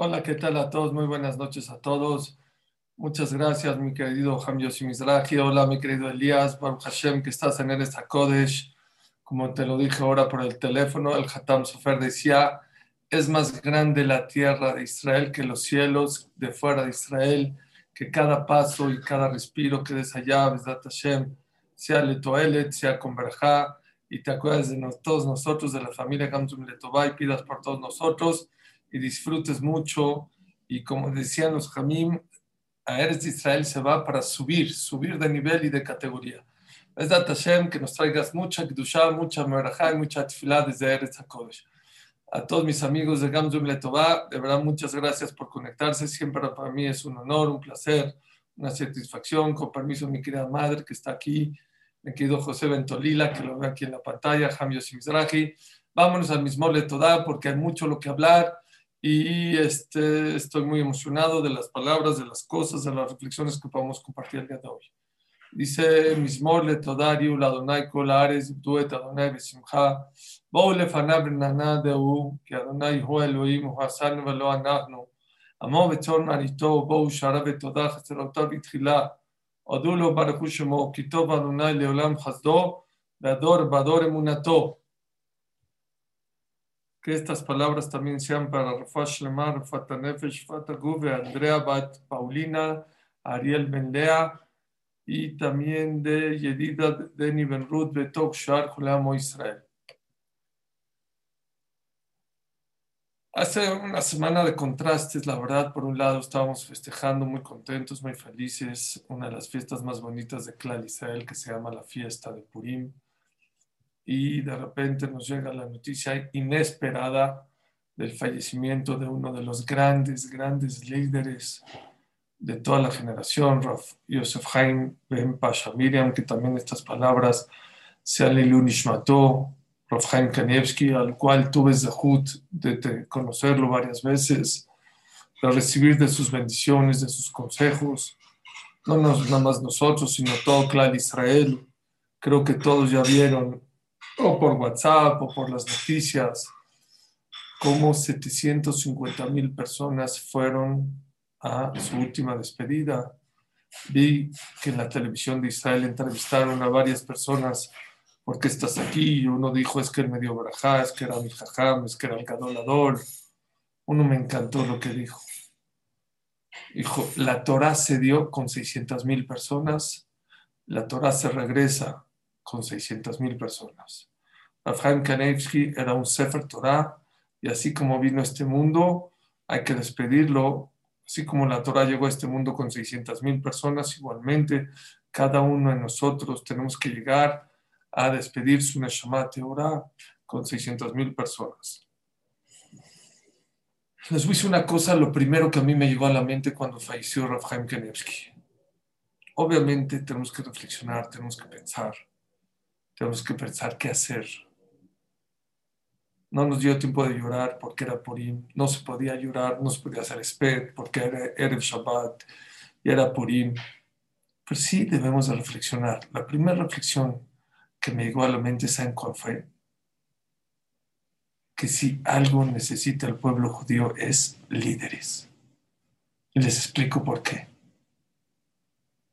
Hola, ¿qué tal a todos? Muy buenas noches a todos. Muchas gracias, mi querido Ham Yossi Mizrahi. Hola, mi querido Elías, Baruch Hashem, que estás en el Kodesh. Como te lo dije ahora por el teléfono, el Hatam Sofer decía, es más grande la tierra de Israel que los cielos de fuera de Israel, que cada paso y cada respiro que des allá, Besdat Hashem, sea Letoelet, sea con y te acuerdas de todos nosotros, de la familia Gamzum Letová, y pidas por todos nosotros y disfrutes mucho. Y como decían los Jamim, a Eres de Israel se va para subir, subir de nivel y de categoría. Es Hashem que nos traigas mucha Kdusha, mucha Merajá y mucha Tfilá desde Eretz HaKodesh. A todos mis amigos de Gamzum Letová, de verdad muchas gracias por conectarse. Siempre para mí es un honor, un placer, una satisfacción. Con permiso de mi querida madre que está aquí, mi querido José Bentolila, que lo ve aquí en la pantalla, Jamio Simizrahi. Vámonos al mismo Letová porque hay mucho lo que hablar y este, estoy muy emocionado de las palabras, de las cosas, de las reflexiones que podemos compartir el día de hoy. Dice Mismor le todariu la Adonai kol ares duet Adonai besimcha בואו לפניו רננה דהו כי אדוני הוא אלוהים הוא עשנו ולא אנחנו עמו וצאן מרעיתו בואו שערה ותודה חסרותיו בתחילה הודו לו ברכו שמו כי טוב אדוני לעולם חסדו והדור בדור אמונתו que estas palabras también sean para Rafa Shlemar, Rafa Nefesh, Fata Guve, Andrea Bat Paulina, Ariel Benlea y también de Yedida Deni Benrut, Betok Shar, Juleamo Israel. Hace una semana de contrastes, la verdad, por un lado estábamos festejando muy contentos, muy felices, una de las fiestas más bonitas de Klal Israel que se llama la fiesta de Purim y de repente nos llega la noticia inesperada del fallecimiento de uno de los grandes, grandes líderes de toda la generación, Yosef Haim Ben Pasha Miriam, que también estas palabras se han Nishmato, Raf Haim Kanievski, al cual tuve Zahut de, conocerlo varias veces, de recibir de sus bendiciones, de sus consejos, no nos, nada más nosotros, sino todo Clan Israel. Creo que todos ya vieron o por WhatsApp o por las noticias, cómo 750 mil personas fueron a su última despedida. Vi que en la televisión de Israel entrevistaron a varias personas, ¿por qué estás aquí? Y uno dijo, es que él me dio barajá, es que era mi jajam, es que era el gadolador. Uno me encantó lo que dijo. Dijo, la Torah se dio con 600 mil personas, la Torah se regresa con 600 mil personas. Rafael Kanevsky era un Sefer Torah y así como vino a este mundo, hay que despedirlo. Así como la Torah llegó a este mundo con 600 mil personas, igualmente cada uno de nosotros tenemos que llegar a despedir su Neshama Torah con 600 mil personas. Les voy a decir una cosa, lo primero que a mí me llegó a la mente cuando falleció Rafael Kanevsky. Obviamente tenemos que reflexionar, tenemos que pensar, tenemos que pensar qué hacer no nos dio tiempo de llorar porque era Purim, no se podía llorar, no se podía hacer sped porque era Erev Shabbat y era Purim. Pero sí debemos de reflexionar. La primera reflexión que me llegó a la mente, ¿saben cuál fue? Que si algo necesita el pueblo judío es líderes. Y les explico por qué.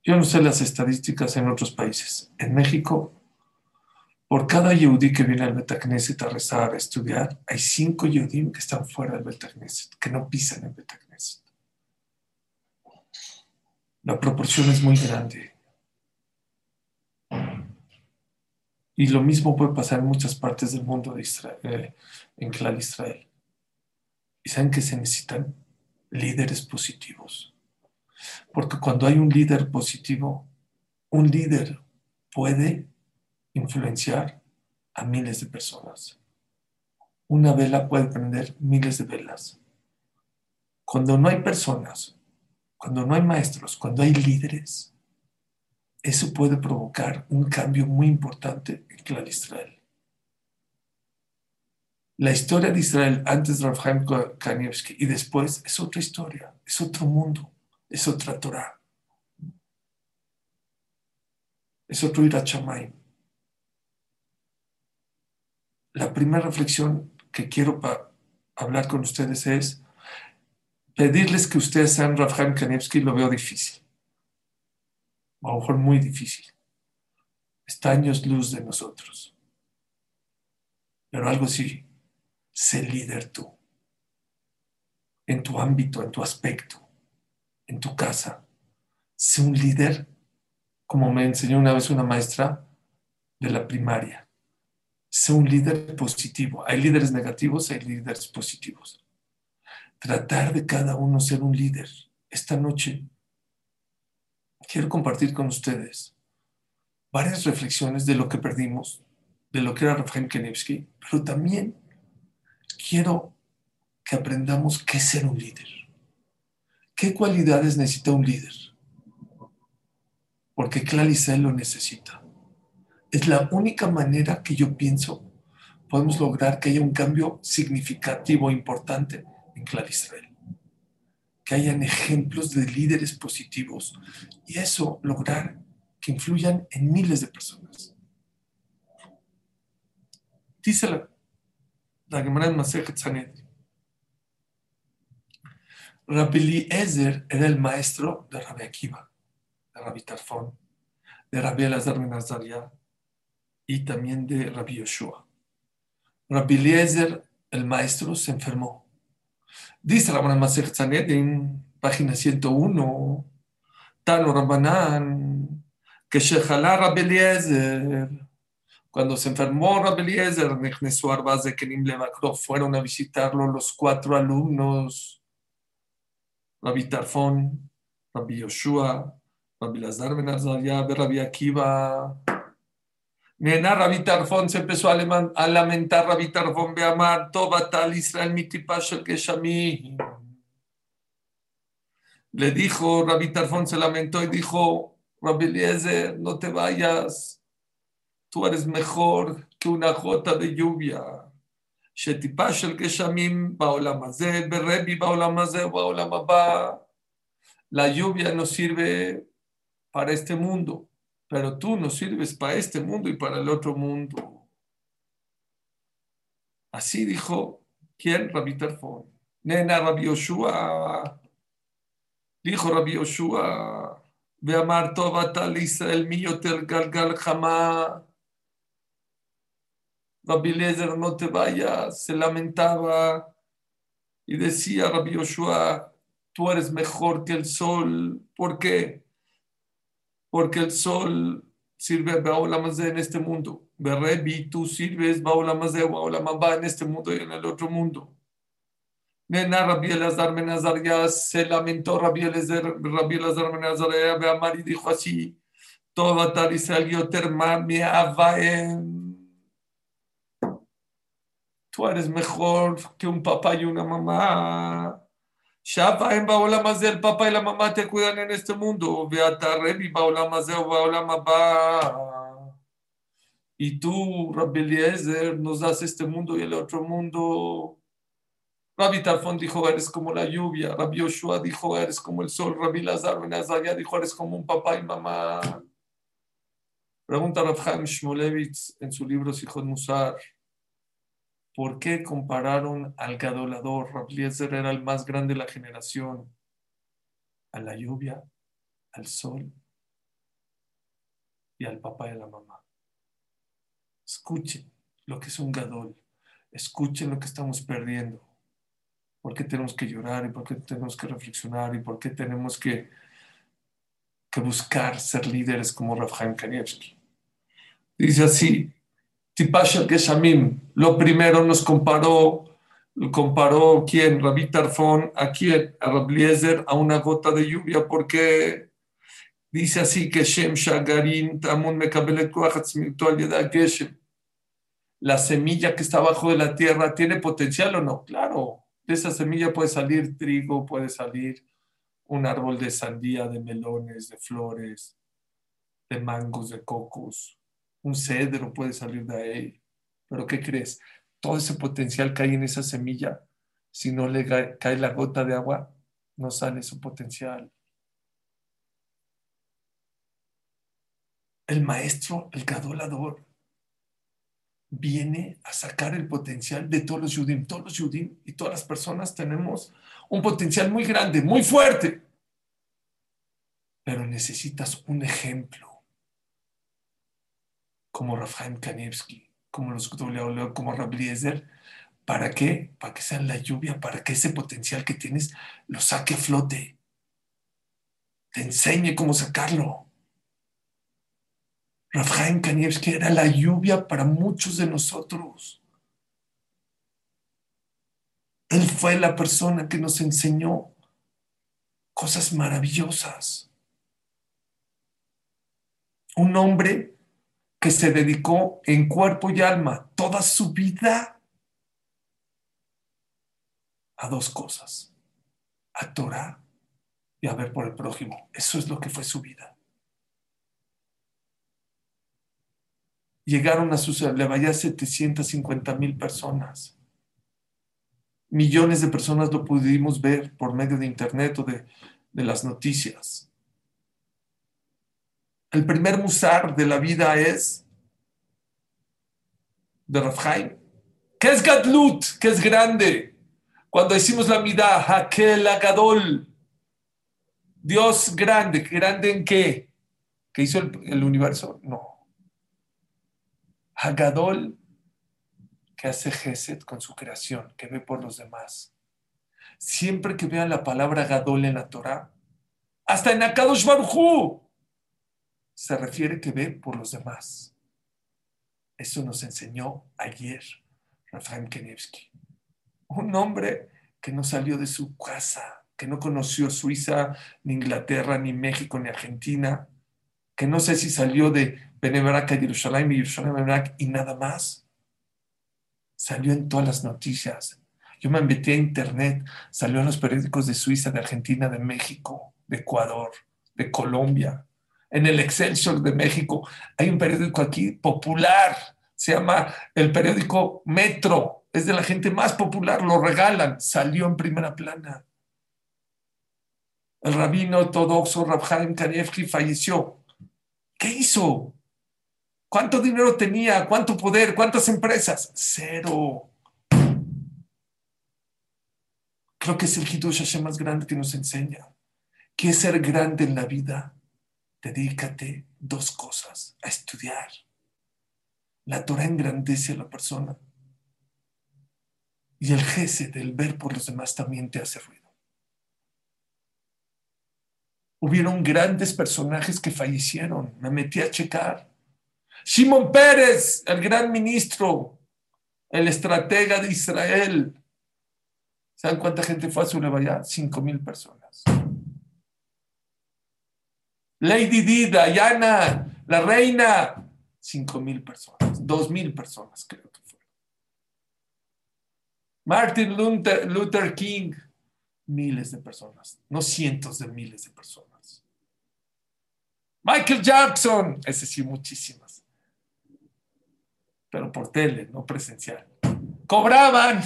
Yo no sé las estadísticas en otros países. En México por cada yudí que viene al Betacneset a rezar, a estudiar, hay cinco yudim que están fuera del Betacneset, que no pisan el Betacneset. La proporción es muy grande. Y lo mismo puede pasar en muchas partes del mundo de Israel, eh, en Clal Israel. Y saben que se necesitan líderes positivos. Porque cuando hay un líder positivo, un líder puede influenciar a miles de personas. Una vela puede prender miles de velas. Cuando no hay personas, cuando no hay maestros, cuando hay líderes, eso puede provocar un cambio muy importante en Israel. La historia de Israel antes de Rafael Kanievski y después es otra historia, es otro mundo, es otra Torah, es otro Irachamayim la primera reflexión que quiero hablar con ustedes es, pedirles que ustedes sean Rafael Kanevsky lo veo difícil. A lo mejor muy difícil. Está años luz de nosotros. Pero algo sí, sé líder tú. En tu ámbito, en tu aspecto, en tu casa. Sé un líder, como me enseñó una vez una maestra de la primaria. Sé un líder positivo. Hay líderes negativos, hay líderes positivos tratar de cada uno ser un líder. Esta noche quiero compartir con ustedes varias reflexiones de lo que perdimos, de lo que era Rafael Kenevsky, pero también quiero que aprendamos qué es ser un líder. ¿Qué cualidades necesita un líder? Porque Clarice lo necesita. Es la única manera que yo pienso podemos lograr que haya un cambio significativo, importante en Clarisrael. Que hayan ejemplos de líderes positivos y eso lograr que influyan en miles de personas. Dice la, la Gemara en Masechet Sanedrin. Rabbi Ezer era el maestro de Rabbi Akiva, de Rabbi Tarfon, de Rabbi Elazar Ben y también de Rabbi Yoshua. Rabbi Eliezer, el maestro, se enfermó. Dice la buena en página 101, Tano Rabanan, que Shejalá Rabeliezer, cuando se enfermó Rabeliezer, Nechnesu Arbaz de Kenim Levakro, fueron a visitarlo los cuatro alumnos, Rabbi Tarfon, Rabbi Yoshua, Rabbi Lazar Ben Azaria, Rabbi Akiva, Nena Rabbi Tarfon se empezó a lamentar, Rabbi Tarfon amar Tobatal Israel Mitipashel Geshamim. Le dijo, Rabbi Tarfon se lamentó y dijo, Rabbi Eliezer, no te vayas, tú eres mejor que una gota de lluvia. Shetipashel Geshamim, Baolamazé, Berebi Baolamazé, Baolamabá. La lluvia no sirve para este mundo pero tú nos sirves para este mundo y para el otro mundo. Así dijo, ¿quién? Rabbi. Nena Rabbi Yoshua. Dijo Rabbi Yoshua, ve amar Tobatal Israel tel galgal jamás. Rabbi Lezer, no te vayas, se lamentaba y decía Rabbi Yoshua, tú eres mejor que el sol. ¿Por qué? Porque el sol sirve a en este mundo. Berrebi, tú sirves Baolamazé, Baolamabá en este mundo y en el otro mundo. Nena Rabbi Elazar Menazar ya se lamentó Rabbi Elazar, Rabbi Elazar Menazar Amar y dijo así, todo tal Yoterma mi avaem. Tú eres mejor que un papá y una mamá. Shafa en más el papá y la mamá te cuidan en este mundo. Beata Rebi Y tú, Rabbi Eliezer, nos das este mundo y el otro mundo. Rabbi Tarfon dijo, eres como la lluvia. Rabbi Yoshua dijo, eres como el sol. Rabbi Lazar Benazaya dijo, eres como un papá y mamá. Pregunta Rav Chaim Shmulevitz en su libro Sijot Musar. ¿Por qué compararon al gadolador? Rabliezer era el más grande de la generación. A la lluvia, al sol y al papá y a la mamá. Escuchen lo que es un gadol. Escuchen lo que estamos perdiendo. ¿Por qué tenemos que llorar y por qué tenemos que reflexionar y por qué tenemos que, que buscar ser líderes como Chaim Kanievski? Dice así, Tipashel Geshamim, lo primero nos comparó, comparó quién, Rabbi Tarfon, a quién, a Rabliezer, a una gota de lluvia, porque dice así que Shem Shagarin Tamun Mekabelet Geshem. La semilla que está abajo de la tierra tiene potencial o no? Claro, de esa semilla puede salir trigo, puede salir un árbol de sandía, de melones, de flores, de mangos, de cocos un cedro puede salir de ahí. Pero ¿qué crees? Todo ese potencial que hay en esa semilla, si no le cae la gota de agua, no sale su potencial. El maestro, el gadolador, viene a sacar el potencial de todos los judíos. Todos los judíos y todas las personas tenemos un potencial muy grande, muy fuerte. Pero necesitas un ejemplo, como Rafael Kanievski, como los como Rabliezer, ¿para qué? Para que sea la lluvia, para que ese potencial que tienes lo saque a flote, te enseñe cómo sacarlo. Rafael Kanievski era la lluvia para muchos de nosotros. Él fue la persona que nos enseñó cosas maravillosas. Un hombre que se dedicó en cuerpo y alma toda su vida a dos cosas, a Torah y a ver por el prójimo. Eso es lo que fue su vida. Llegaron a su vaya 750 mil personas millones de personas lo pudimos ver por medio de internet o de, las noticias. El primer musar de la vida es de Rafhaim. ¿Qué es Gadlut? ¿Qué es grande? Cuando decimos la mida, Hakel Agadol, Dios grande, ¿grande en qué? ¿Que hizo el, el universo? No. Hagadol que hace Geset con su creación, que ve por los demás. Siempre que vean la palabra Gadol en la Torah, hasta en Akadosh Baruj se refiere que ve por los demás. Eso nos enseñó ayer Rafael Kenevsky. Un hombre que no salió de su casa, que no conoció Suiza, ni Inglaterra, ni México, ni Argentina, que no sé si salió de Benebarak a Jerusalén y Jerusalén y nada más salió en todas las noticias. Yo me metí a internet, salió en los periódicos de Suiza, de Argentina, de México, de Ecuador, de Colombia. En el Excelsior de México hay un periódico aquí popular, se llama el periódico Metro, es de la gente más popular, lo regalan, salió en primera plana. El rabino ortodoxo Rabhaim Kanevsky falleció. ¿Qué hizo? ¿Cuánto dinero tenía? ¿Cuánto poder? ¿Cuántas empresas? Cero. Creo que es el Hidush más grande que nos enseña. ¿Quieres ser grande en la vida? Dedícate dos cosas, a estudiar. La Torah engrandece a la persona. Y el jefe del ver por los demás también te hace ruido. Hubieron grandes personajes que fallecieron. Me metí a checar. Shimon Pérez, el gran ministro, el estratega de Israel. ¿Saben cuánta gente fue a su? Cinco mil personas. Lady Di, Diana, la reina, cinco mil personas, dos mil personas creo que fueron. Martin Luther King, miles de personas, no cientos de miles de personas. Michael Jackson, ese sí, muchísimas pero por tele, no presencial. Cobraban,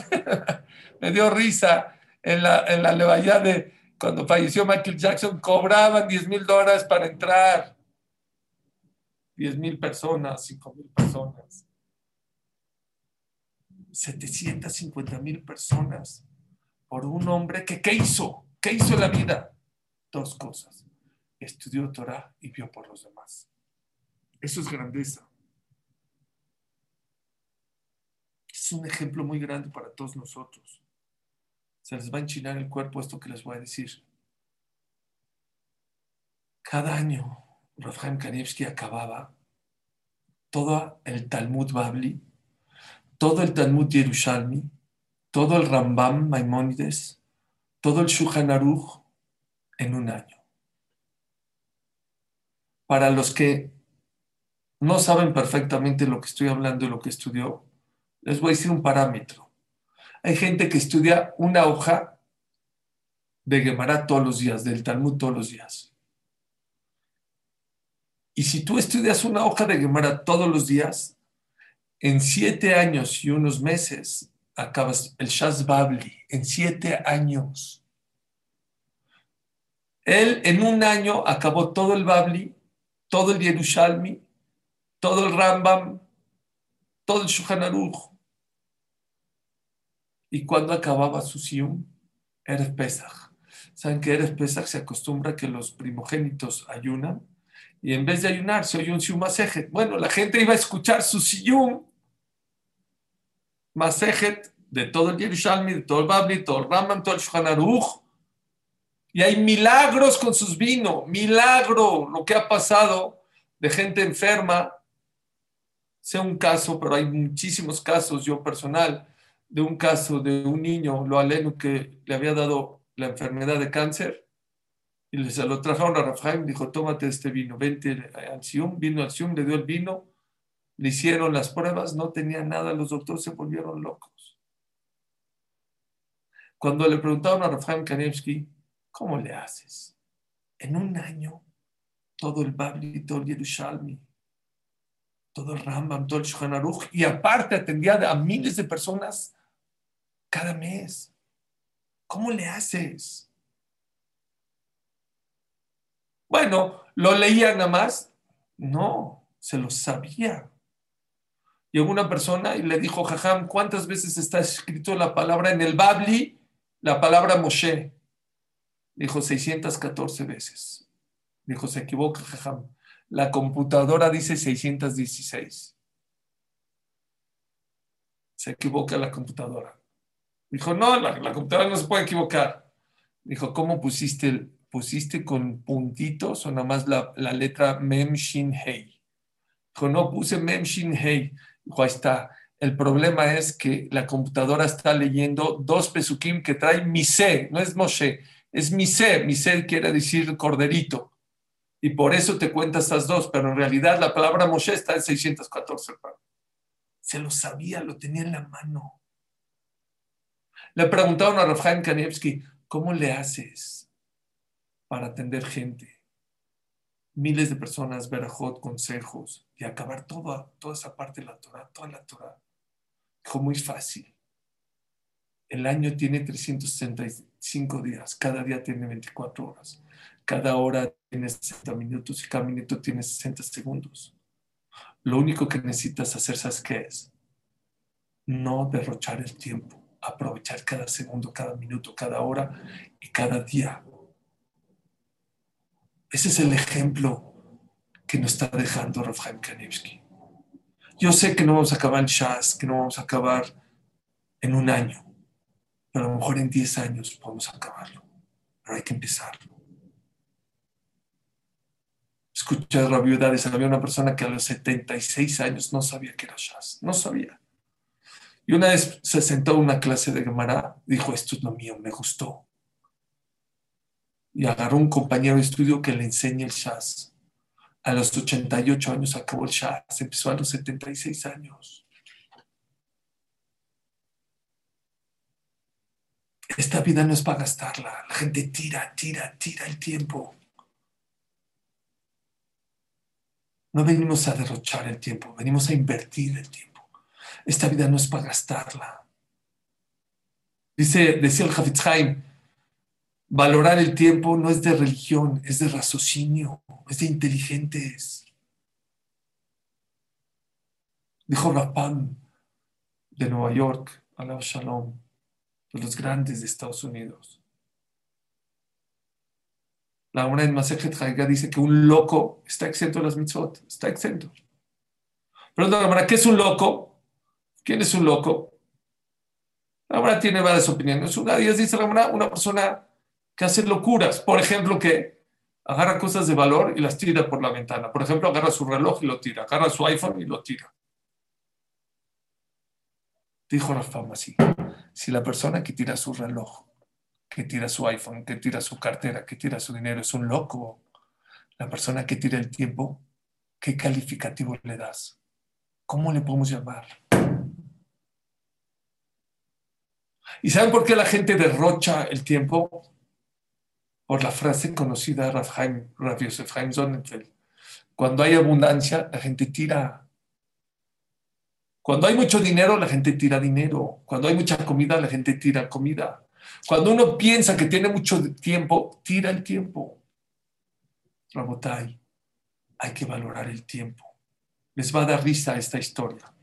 me dio risa en la, en la de cuando falleció Michael Jackson, cobraban 10 mil dólares para entrar. 10 mil personas, 5 mil personas. 750 mil personas por un hombre que, ¿qué hizo? ¿Qué hizo la vida? Dos cosas. Estudió Torah y vio por los demás. Eso es grandeza. es un ejemplo muy grande para todos nosotros. Se les va a enchinar el cuerpo esto que les voy a decir. Cada año, Rafael Kanevsky acababa todo el Talmud Babli, todo el Talmud Yerushalmi, todo el Rambam Maimónides, todo el Shulchan Aruch en un año. Para los que no saben perfectamente lo que estoy hablando y lo que estudió, les voy a decir un parámetro. Hay gente que estudia una hoja de Gemara todos los días, del Talmud todos los días. Y si tú estudias una hoja de Gemara todos los días, en siete años y unos meses acabas el Shaz Babli, en siete años. Él en un año acabó todo el Babli, todo el Yerushalmi, todo el Rambam, todo el Shulchan Aruch. Y cuando acababa su Sium, Eres Pesach. ¿Saben que Eres Pesach se acostumbra que los primogénitos ayunan? Y en vez de ayunar, se oye un Sium Masejet. Bueno, la gente iba a escuchar su Sium Masejet de todo el Yerushalmi, de todo el Babli, todo el Rambam, todo el. Y hay milagros con sus vinos, milagro, lo que ha pasado de gente enferma. Sea un caso, pero hay muchísimos casos, yo personal, de un caso de un niño, lo aleno, que le había dado la enfermedad de cáncer y se lo trajeron a Rafael, dijo, tómate este vino, vente al Sium, vino al Sium, le dio el vino, le hicieron las pruebas, no tenía nada, los doctores se volvieron locos. Cuando le preguntaron a Rafael Kanevsky, ¿cómo le haces? En un año, todo el Babli, todo el Yerushalmi, todo el Rambam, todo el Shulchan y aparte atendía a miles de personas cada mes. ¿Cómo le haces? Bueno, ¿lo leía nada más? No, se lo sabía. Llegó una persona y le dijo, Jajam, ¿cuántas veces está escrito la palabra en el Babli, la palabra Moshe? Dijo 614 veces. Dijo, se equivoca, Jajam. La computadora dice 616. Se equivoca la computadora. Dijo, no, la, computadora no se puede equivocar. Dijo, ¿cómo pusiste? ¿Pusiste con puntitos o nada más la, letra Mem Shin Hei? Dijo, no, puse Mem Shin Hei. Dijo, ahí está. El problema es que la computadora está leyendo dos pesukim que trae Mise, no es Moshe, es Mise. Mise quiere decir corderito. Y por eso te cuenta estas dos, pero en realidad la palabra Moshe está en 614. Se lo sabía, lo tenía en la mano. Le preguntaron a Rafael Kanievski, ¿cómo le haces para atender gente? Miles de personas, verajot, consejos, y acabar toda, toda esa parte de la Torah, toda la Torah. Dijo, muy fácil. El año tiene 365 días, cada día tiene 24 horas, cada hora tiene 60 minutos y cada minuto tiene 60 segundos. Lo único que necesitas hacer, ¿sabes qué es? No derrochar el tiempo, aprovechar cada segundo, cada minuto, cada hora y cada día. Ese es el ejemplo que nos está dejando Rafael Kanevsky. Yo sé que no vamos a acabar en Shas, que no vamos a acabar en un año, pero a lo mejor en 10 años podemos acabarlo. Pero hay que empezarlo. Escuché rabiedades. Había una persona que a los 76 años no sabía que era Shas. No sabía. Y una vez se sentó a una clase de Gemara, dijo, esto es lo mío, me gustó. Y agarró un compañero de estudio que le enseña el Shas. A los 88 años acabó el Shas, empezó a los 76 años. Esta vida no es para gastarla. La gente tira, tira, tira el tiempo. No venimos a derrochar el tiempo, venimos a invertir el tiempo. Esta vida no es para gastarla. Dice, decía el Hafitz valorar el tiempo no es de religión, es de raciocinio, es de inteligentes. Dijo Rapam de Nueva York, Alab Shalom, de los grandes de Estados Unidos. La obra en Masejet Haiga dice que un loco está exento de las mitzvot, está exento. Pero la ¿qué es un loco? ¿Quién es un loco? La obra tiene varias opiniones. Una de dice la una persona que hace locuras. Por ejemplo, que agarra cosas de valor y las tira por la ventana. Por ejemplo, agarra su reloj y lo tira. Agarra su iPhone y lo tira. Dijo Rafa así. Si la persona que tira su reloj que tira su iPhone, que tira su cartera, que tira su dinero, es un loco. La persona que tira el tiempo, ¿qué calificativo le das? ¿Cómo le podemos llamar? ¿Y saben por qué la gente derrocha el tiempo? Por la frase conocida de Rav Yosef Haim Sonnenfeld. Cuando hay abundancia, la gente tira. Cuando hay mucho dinero, la gente tira dinero. Cuando hay mucha comida, la gente tira comida. Cuando uno piensa que tiene mucho tiempo, tira el tiempo. Rabotai, hay que valorar el tiempo. Les va a dar risa esta historia.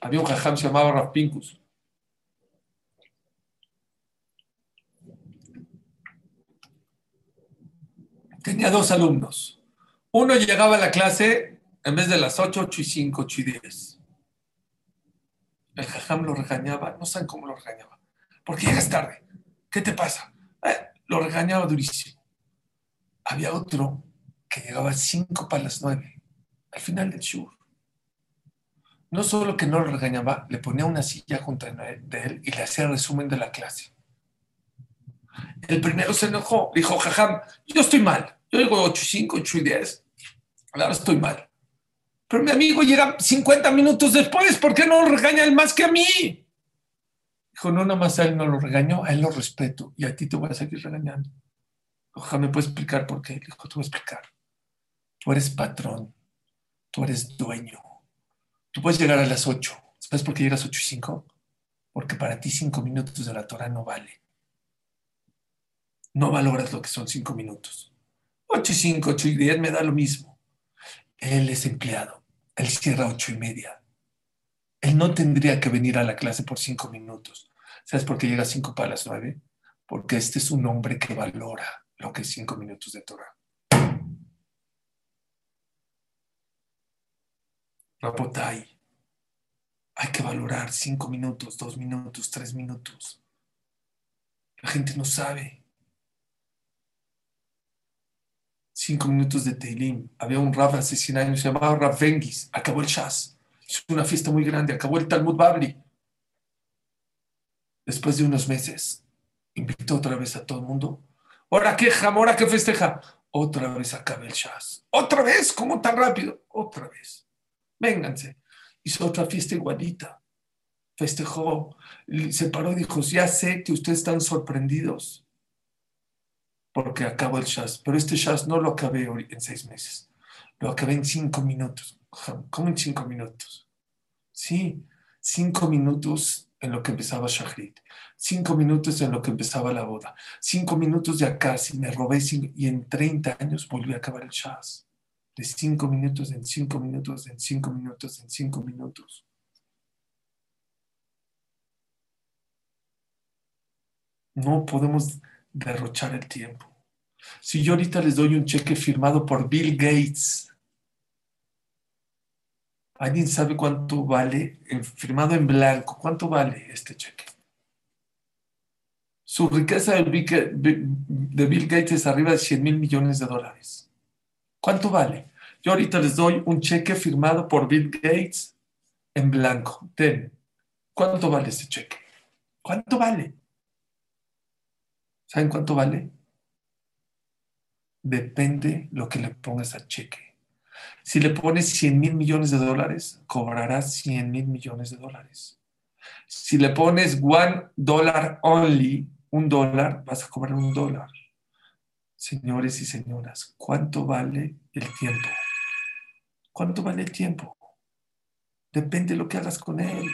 Había un jajam se llamaba Rav Pinkus. Tenía dos alumnos. Uno llegaba a la clase en vez de las 8, 8 y 5, 8 y 10. El jajam lo regañaba, no saben cómo lo regañaba. ¿Por qué llegas tarde? ¿Qué te pasa? Eh, lo regañaba durísimo. Había otro que llegaba a 5 para las 9, al final del show. No solo que no lo regañaba, le ponía una silla junto a él y le hacía resumen de la clase. El primero se enojó, dijo, jajam, yo estoy mal. Yo digo 8 y 5, 8 y 10. Ahora estoy mal. Pero mi amigo llega 50 minutos después, ¿por qué no lo regaña él más que a mí? Dijo, no, nada más a él no lo regañó, a él lo respeto y a ti te voy a seguir regañando. Ojalá me puedes explicar por qué. Dijo, te voy a explicar. Tú eres patrón, tú eres dueño. Tú puedes llegar a las 8. ¿Sabes por qué llegas a 8 y 5? Porque para ti 5 minutos de la Torah no vale. No valoras lo que son 5 minutos. 8 y 5, 8 y 10 me da lo mismo. Él es empleado él cierra ocho y media. Él no tendría que venir a la clase por cinco minutos. ¿Sabes por qué llega cinco para las nueve? Porque este es un hombre que valora lo que es cinco minutos de Torah. Rapotay, hay que valorar cinco minutos, dos minutos, tres minutos. La gente no sabe. Cinco minutos de Teilim. Había un Rav hace 100 años, se llamaba Rav Vengis. Acabó el Shas. Hizo una fiesta muy grande. Acabó el Talmud Babli. Después de unos meses, invitó otra vez a todo el mundo. ¿Ahora qué ahora qué festeja? Otra vez acaba el Shas. ¿Otra vez? ¿Cómo tan rápido? Otra vez. Vénganse. Hizo otra fiesta igualita. Festejó. Se paró y dijo, ya sé que ustedes están sorprendidos porque acabo el Shas. Pero este Shas no lo acabé en seis meses. Lo acabé en cinco minutos. ¿Cómo en cinco minutos? Sí, cinco minutos en lo que empezaba Shahrit. Cinco minutos en lo que empezaba la boda. Cinco minutos de acá, si me robé y en 30 años volví a acabar el Shas. De cinco minutos en cinco minutos, en cinco minutos, en cinco minutos. No podemos derrochar el tiempo. Si yo ahorita les doy un cheque firmado por Bill Gates, ¿alguien sabe cuánto vale, firmado en blanco, cuánto vale este cheque? Su riqueza de Bill Gates es arriba de 100 mil millones de dólares. ¿Cuánto vale? Yo ahorita les doy un cheque firmado por Bill Gates en blanco. Ten. ¿Cuánto vale este cheque? ¿Cuánto vale? ¿Saben cuánto vale? Depende lo que le pongas al cheque. Si le pones 100 mil millones de dólares, cobrarás 100 mil millones de dólares. Si le pones one dollar only, un dólar, vas a cobrar un dólar. Señores y señoras, ¿cuánto vale el tiempo? ¿Cuánto vale el tiempo? Depende de lo que hagas con él.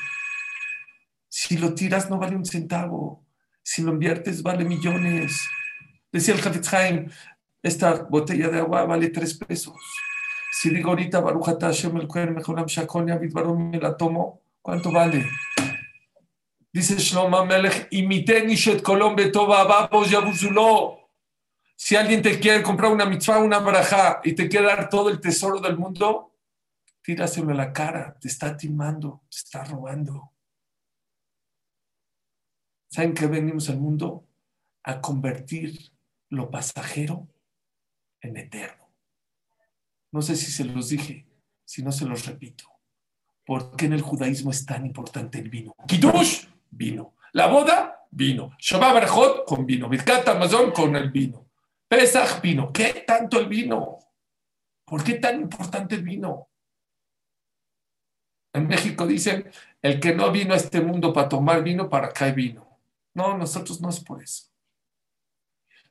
Si lo tiras no vale un centavo. Si lo inviertes, vale millones. Decía el Hafetz esta botella de agua vale tres pesos. Si digo ahorita, Baruch Hashem el Mejoram Shakonia Vidbarum, me la tomo, ¿cuánto vale? Dice Shlomo Melech, imiteni shet Colombe toba babos yabuzulo. Si alguien te quiere comprar una mitzvah, una baraja, y te quiere dar todo el tesoro del mundo, tíraselo a la cara, te está timando, te está robando. ¿Saben qué venimos al mundo? A convertir lo pasajero en eterno. No sé si se los dije, si no se los repito. ¿Por qué en el judaísmo es tan importante el vino? Kiddush, vino. La boda, vino. Shabbat Berajot, con vino. Birkat Amazon, con el vino. Pesach, vino. ¿Qué tanto el vino? ¿Por qué tan importante el vino? En México dicen, el que no vino a este mundo para tomar vino, para acá hay vino. No, nosotros no es por eso.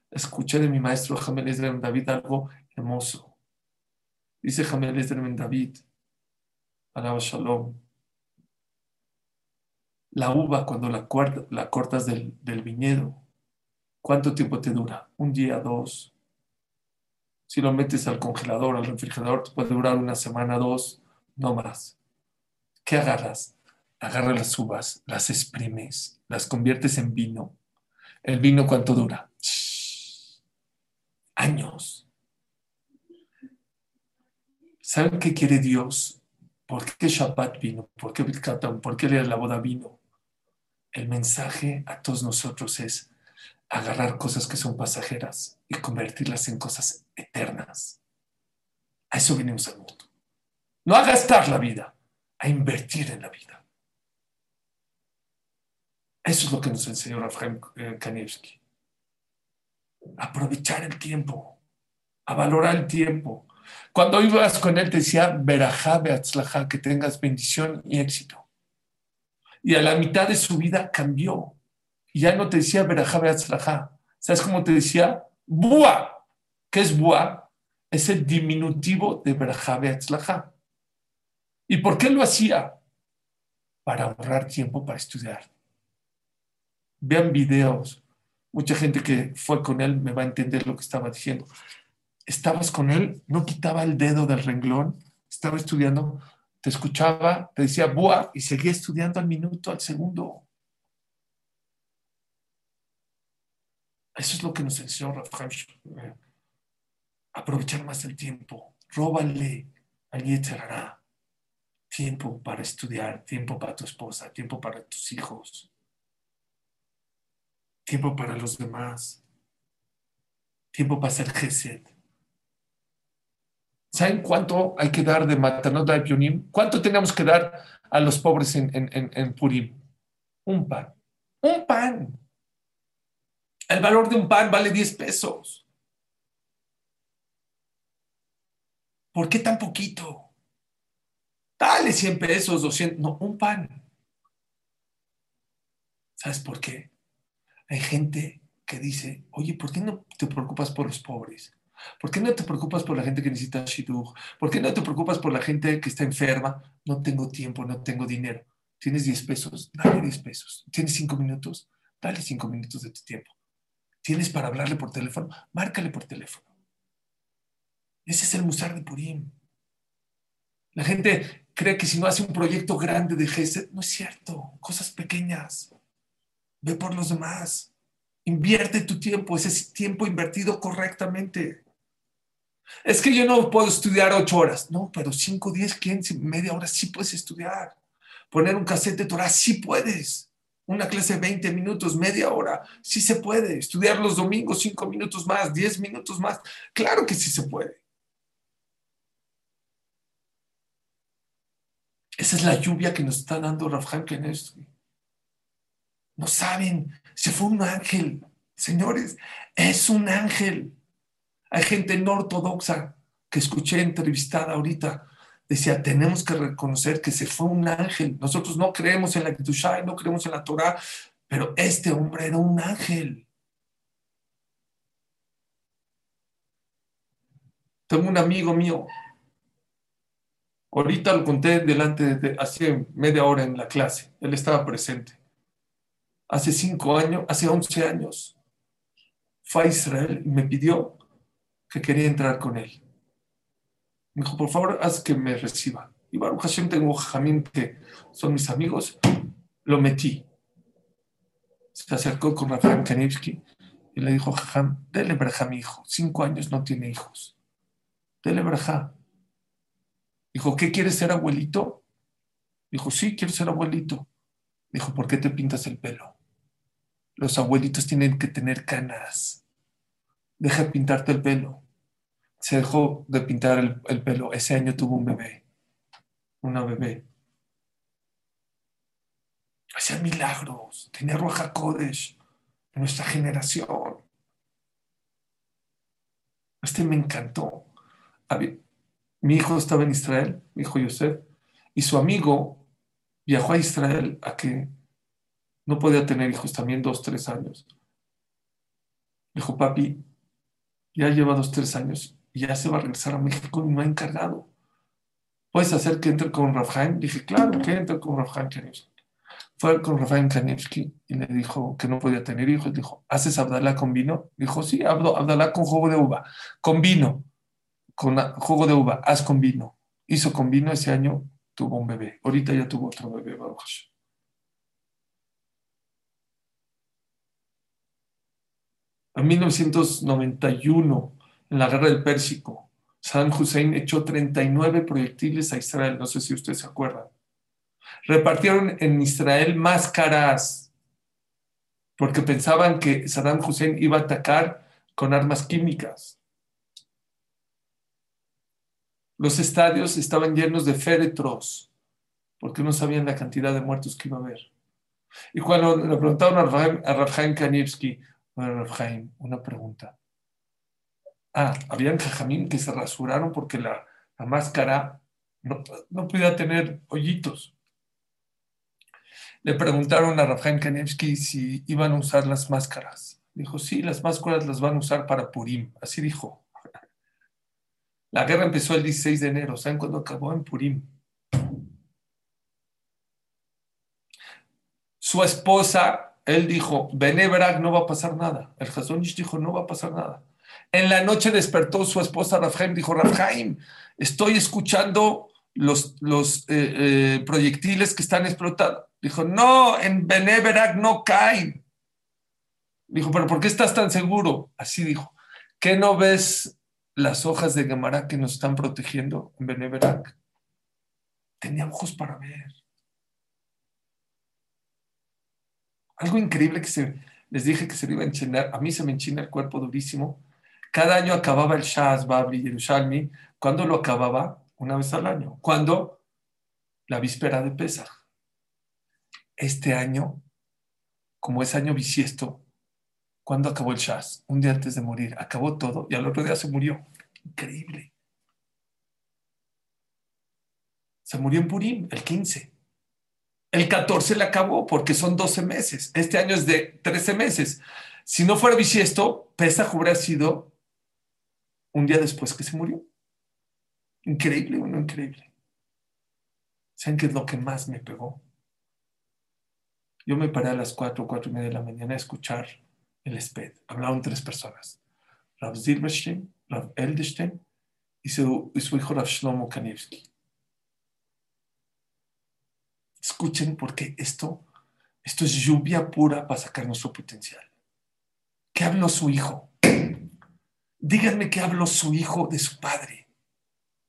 Escuché de mi maestro Jamel Esdrem David algo hermoso. Dice Jamel Esdrem David, alaba Shalom. La uva, cuando la, cortas del, del viñedo, ¿cuánto tiempo te dura? Un día, dos. Si lo metes al congelador, al refrigerador, te puede durar una semana, dos, no más. ¿Qué agarras? Agarra las uvas, las exprimes, las conviertes en vino. ¿El vino cuánto dura? Años. ¿Saben qué quiere Dios? ¿Por qué Shabbat vino? ¿Por qué ¿Por qué la boda vino? El mensaje a todos nosotros es agarrar cosas que son pasajeras y convertirlas en cosas eternas. A eso venimos al mundo. No a gastar la vida, a invertir en la vida. Eso es lo que nos enseñó Rafael eh, Kanevsky. Aprovechar el tiempo, a valorar el tiempo. Cuando ibas con él te decía, Berajá, Beatzlajá, que tengas bendición y éxito. Y a la mitad de su vida cambió. Y ya no te decía Berajá, Beatzlajá. ¿Sabes cómo te decía? Bua. ¿Qué es Bua? Es el diminutivo de Beatzlajá. ¿Y por qué lo hacía? Para ahorrar tiempo para estudiar vean videos. Mucha gente que fue con él me va a entender lo que estaba diciendo. Estabas con él, no quitaba el dedo del renglón, estaba estudiando, te escuchaba, te decía buah y seguía estudiando al minuto, al segundo. Eso es lo que nos enseñó Rafael. Aprovechar más el tiempo. Róbale al Yetzerará. Tiempo para estudiar, tiempo para tu esposa, tiempo para tus hijos tiempo para los demás, tiempo para hacer gesed. ¿Saben cuánto hay que dar de matanot de Pionim? ¿Cuánto tenemos que dar a los pobres en, en Purim? Un pan. Un pan. El valor de un pan vale 10 pesos. ¿Por qué tan poquito? Dale 100 pesos, 200. No, un pan. ¿Sabes por qué? Hay gente que dice, oye, ¿por qué no te preocupas por los pobres? ¿Por qué no te preocupas por la gente que necesita shidduch? ¿Por qué no te preocupas por la gente que está enferma? No tengo tiempo, no tengo dinero. Tienes 10 pesos, dale 10 pesos. Tienes 5 minutos, dale 5 minutos de tu tiempo. Tienes para hablarle por teléfono, márcale por teléfono. Ese es el musar de Purim. La gente cree que si no hace un proyecto grande de Gesed, no es cierto. Cosas pequeñas. Ve por los demás. Invierte tu tiempo, ese tiempo invertido correctamente. Es que yo no puedo estudiar ocho horas. No, pero cinco, diez, quince, media hora sí puedes estudiar. Poner un cassette de Torah sí puedes. Una clase de 20 minutos, media hora, sí se puede. Estudiar los domingos cinco minutos más, diez minutos más. Claro que sí se puede. Esa es la lluvia que nos está dando Rafael Kenestri. No saben, se fue un ángel. Señores, es un ángel. Hay gente no ortodoxa que escuché entrevistada ahorita. Decía, tenemos que reconocer que se fue un ángel. Nosotros no creemos en la Kedushai, no creemos en la Torah, pero este hombre era un ángel. Tengo un amigo mío. Ahorita lo conté delante de, hace media hora en la clase. Él estaba presente hace cinco años, hace once años, fue a Israel y me pidió que quería entrar con él. Me dijo, por favor, haz que me reciba. Y Baruch Hashem tengo Jamín que son mis amigos, lo metí. Se acercó con Rafael Kanivsky y le dijo, Jajam, dele braja a mi hijo. Cinco años no tiene hijos. Dele braja. Dijo, ¿qué quieres ser abuelito? Dijo, sí, quiero ser abuelito. Dijo, ¿por qué te pintas el pelo? Los abuelitos tienen que tener canas. Deja de pintarte el pelo. Se dejó de pintar el, pelo. Ese año tuvo un bebé. Una bebé. Hacía milagros. Tenía Roja Kodesh de nuestra generación. Este me encantó. Mi hijo estaba en Israel, mi hijo Yosef, y su amigo viajó a Israel a que no podía tener hijos también dos, tres años. Dijo, papi, ya lleva dos, tres años y ya se va a regresar a México y me ha encargado. ¿Puedes hacer que entre con Rafael? Dije, claro, que entre con Rafael Kanevsky. Fue con Rafael Kanevsky y le dijo que no podía tener hijos. Dijo, ¿haces Abdalá con vino? Dijo, sí, Abdalá con jugo de uva. Con vino, con jugo de uva, haz con vino. Hizo con vino ese año tuvo un bebé. Ahorita ya tuvo otro bebé, Baruch En 1991, en la guerra del Pérsico, Saddam Hussein echó 39 proyectiles a Israel, no sé si ustedes se acuerdan. Repartieron en Israel máscaras porque pensaban que Saddam Hussein iba a atacar con armas químicas. Los estadios estaban llenos de féretros porque no sabían la cantidad de muertos que iba a haber. Y cuando le preguntaron a Rafael Kanivsky, Una pregunta. Ah, habían cajamín que se rasuraron porque la, máscara no, no, podía tener hoyitos. Le preguntaron a Rafael Kanevsky si iban a usar las máscaras. Dijo, sí, las máscaras las van a usar para Purim. Así dijo. La guerra empezó el 16 de enero. ¿Saben cuándo acabó? En Purim. Su esposa él dijo, Benebrak no va a pasar nada. El Hazonish dijo, no va a pasar nada. En la noche despertó su esposa Rafhaim, dijo, Rafhaim, estoy escuchando los, los eh, eh, proyectiles que están explotando. Dijo, no, en Benebrak no caen. Dijo, pero ¿por qué estás tan seguro? Así dijo, ¿qué no ves las hojas de Gemara que nos están protegiendo en Benebrak? Tenía ojos para ver. Algo increíble que se, les dije que se me iba a enchinar, a mí se me enchina el cuerpo durísimo. Cada año acababa el Shaz, Babri, Yerushalmi. ¿Cuándo lo acababa? Una vez al año. ¿Cuándo? La víspera de Pesach. Este año, como es año bisiesto, ¿cuándo acabó el Shaz? Un día antes de morir. Acabó todo y al otro día se murió. Increíble. Se murió en Purim, el 15. El 14 le acabó porque son 12 meses. Este año es de 13 meses. Si no fuera bisiesto, Pesach hubiera sido un día después que se murió. Increíble, bueno, increíble. ¿Saben qué es lo que más me pegó? Yo me paré a las 4, 4 y media de la mañana a escuchar el SPED. Hablaron tres personas. Rav Zilberstein, Rav Eldestein y su, y su hijo Rav Shlomo. Escuchen porque esto, esto es lluvia pura para sacar nuestro potencial. ¿Qué habló su hijo? Díganme qué habló su hijo de su padre.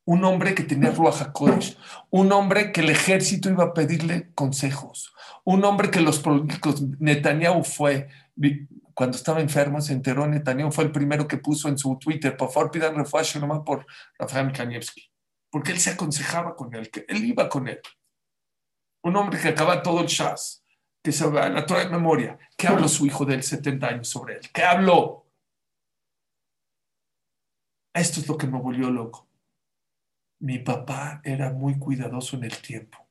Un hombre que tenía Ruach HaKodesh, un hombre que el ejército iba a pedirle consejos, un hombre que los políticos, Netanyahu fue, cuando estaba enfermo, se enteró, Netanyahu fue el primero que puso en su Twitter, por favor pidan refugio nomás por Rafael Kanievski, porque él se aconsejaba con él, que él iba con él un hombre que acaba todo el Shas, que se va la Torah de memoria. ¿Qué habló su hijo de 70 años sobre él? ¿Qué habló? Esto es lo que me volvió loco. Mi papá era muy cuidadoso en el tiempo.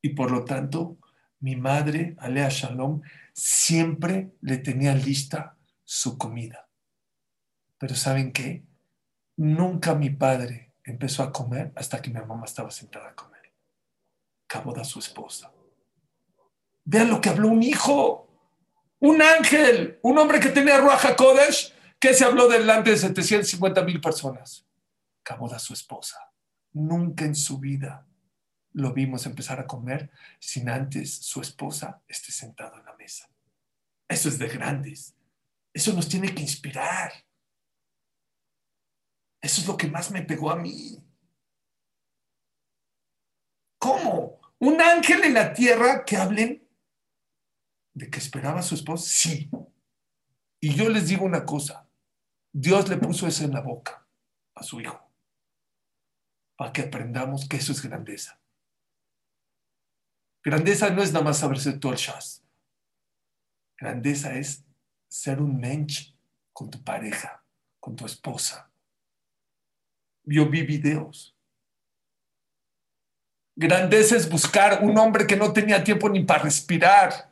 Y por lo tanto, mi madre, Alea Shalom, siempre le tenía lista su comida. Pero ¿saben qué? Nunca mi padre empezó a comer hasta que mi mamá estaba sentada a comer de su esposa. Vean lo que habló un hijo, un ángel, un hombre que tenía Ruach Kodesh, que se habló delante de 750 mil personas. de su esposa. Nunca en su vida lo vimos empezar a comer sin antes su esposa esté sentada en la mesa. Eso es de grandes. Eso nos tiene que inspirar. Eso es lo que más me pegó a mí. ¿Cómo? Un ángel en la tierra que hablen de que esperaba a su esposa, sí. Y yo les digo una cosa, Dios le puso eso en la boca a su hijo, para que aprendamos que eso es grandeza. Grandeza no es nada más saberse todo el shas. Grandeza es ser un mensch con tu pareja, con tu esposa. Yo vi videos Grandeza es buscar un hombre que no tenía tiempo ni para respirar,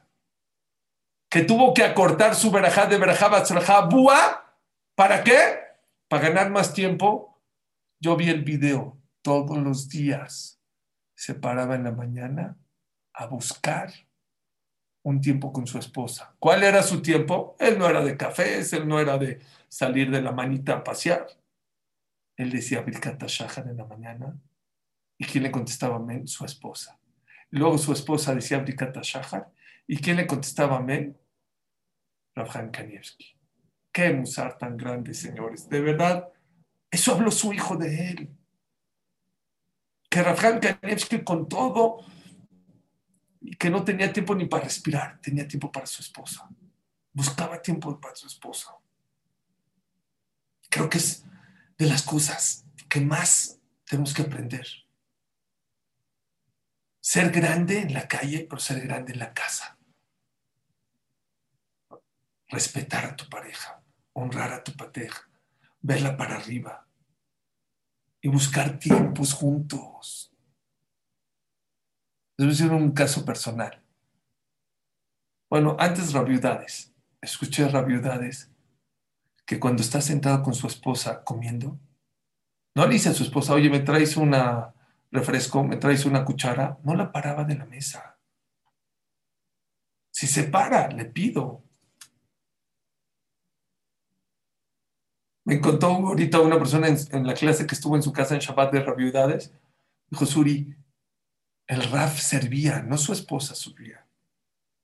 que tuvo que acortar su verajá de verajá batzrajá búa. ¿Para qué? Para ganar más tiempo. Yo vi el video todos los días. Se paraba en la mañana a buscar un tiempo con su esposa. ¿Cuál era su tiempo? Él no era de cafés, él no era de salir de la manita a pasear. Él decía Birkat en la mañana ¿Y quién le contestaba amén? Su esposa. Luego su esposa decía Brikata Shahar. ¿Y quién le contestaba amén? Rafael Kanievski. Qué musar tan grande, señores. De verdad, eso habló su hijo de él. Que Rafael Kanievski con todo y que no tenía tiempo ni para respirar, tenía tiempo para su esposa. Buscaba tiempo para su esposa. Creo que es de las cosas que más tenemos que aprender. Ser grande en la calle, pero ser grande en la casa. Respetar a tu pareja, honrar a tu pareja, verla para arriba y buscar tiempos juntos. Les voy a decir un caso personal. Bueno, antes rabiudades. Escuché rabiudades que cuando está sentado con su esposa comiendo, no le dice a su esposa, oye, me traes una refresco, me traes una cuchara, no la paraba de la mesa. Si se para, le pido. Me contó ahorita una persona en, la clase que estuvo en su casa en Shabbat de rabiudades, dijo, Suri, el Raf servía, no su esposa servía.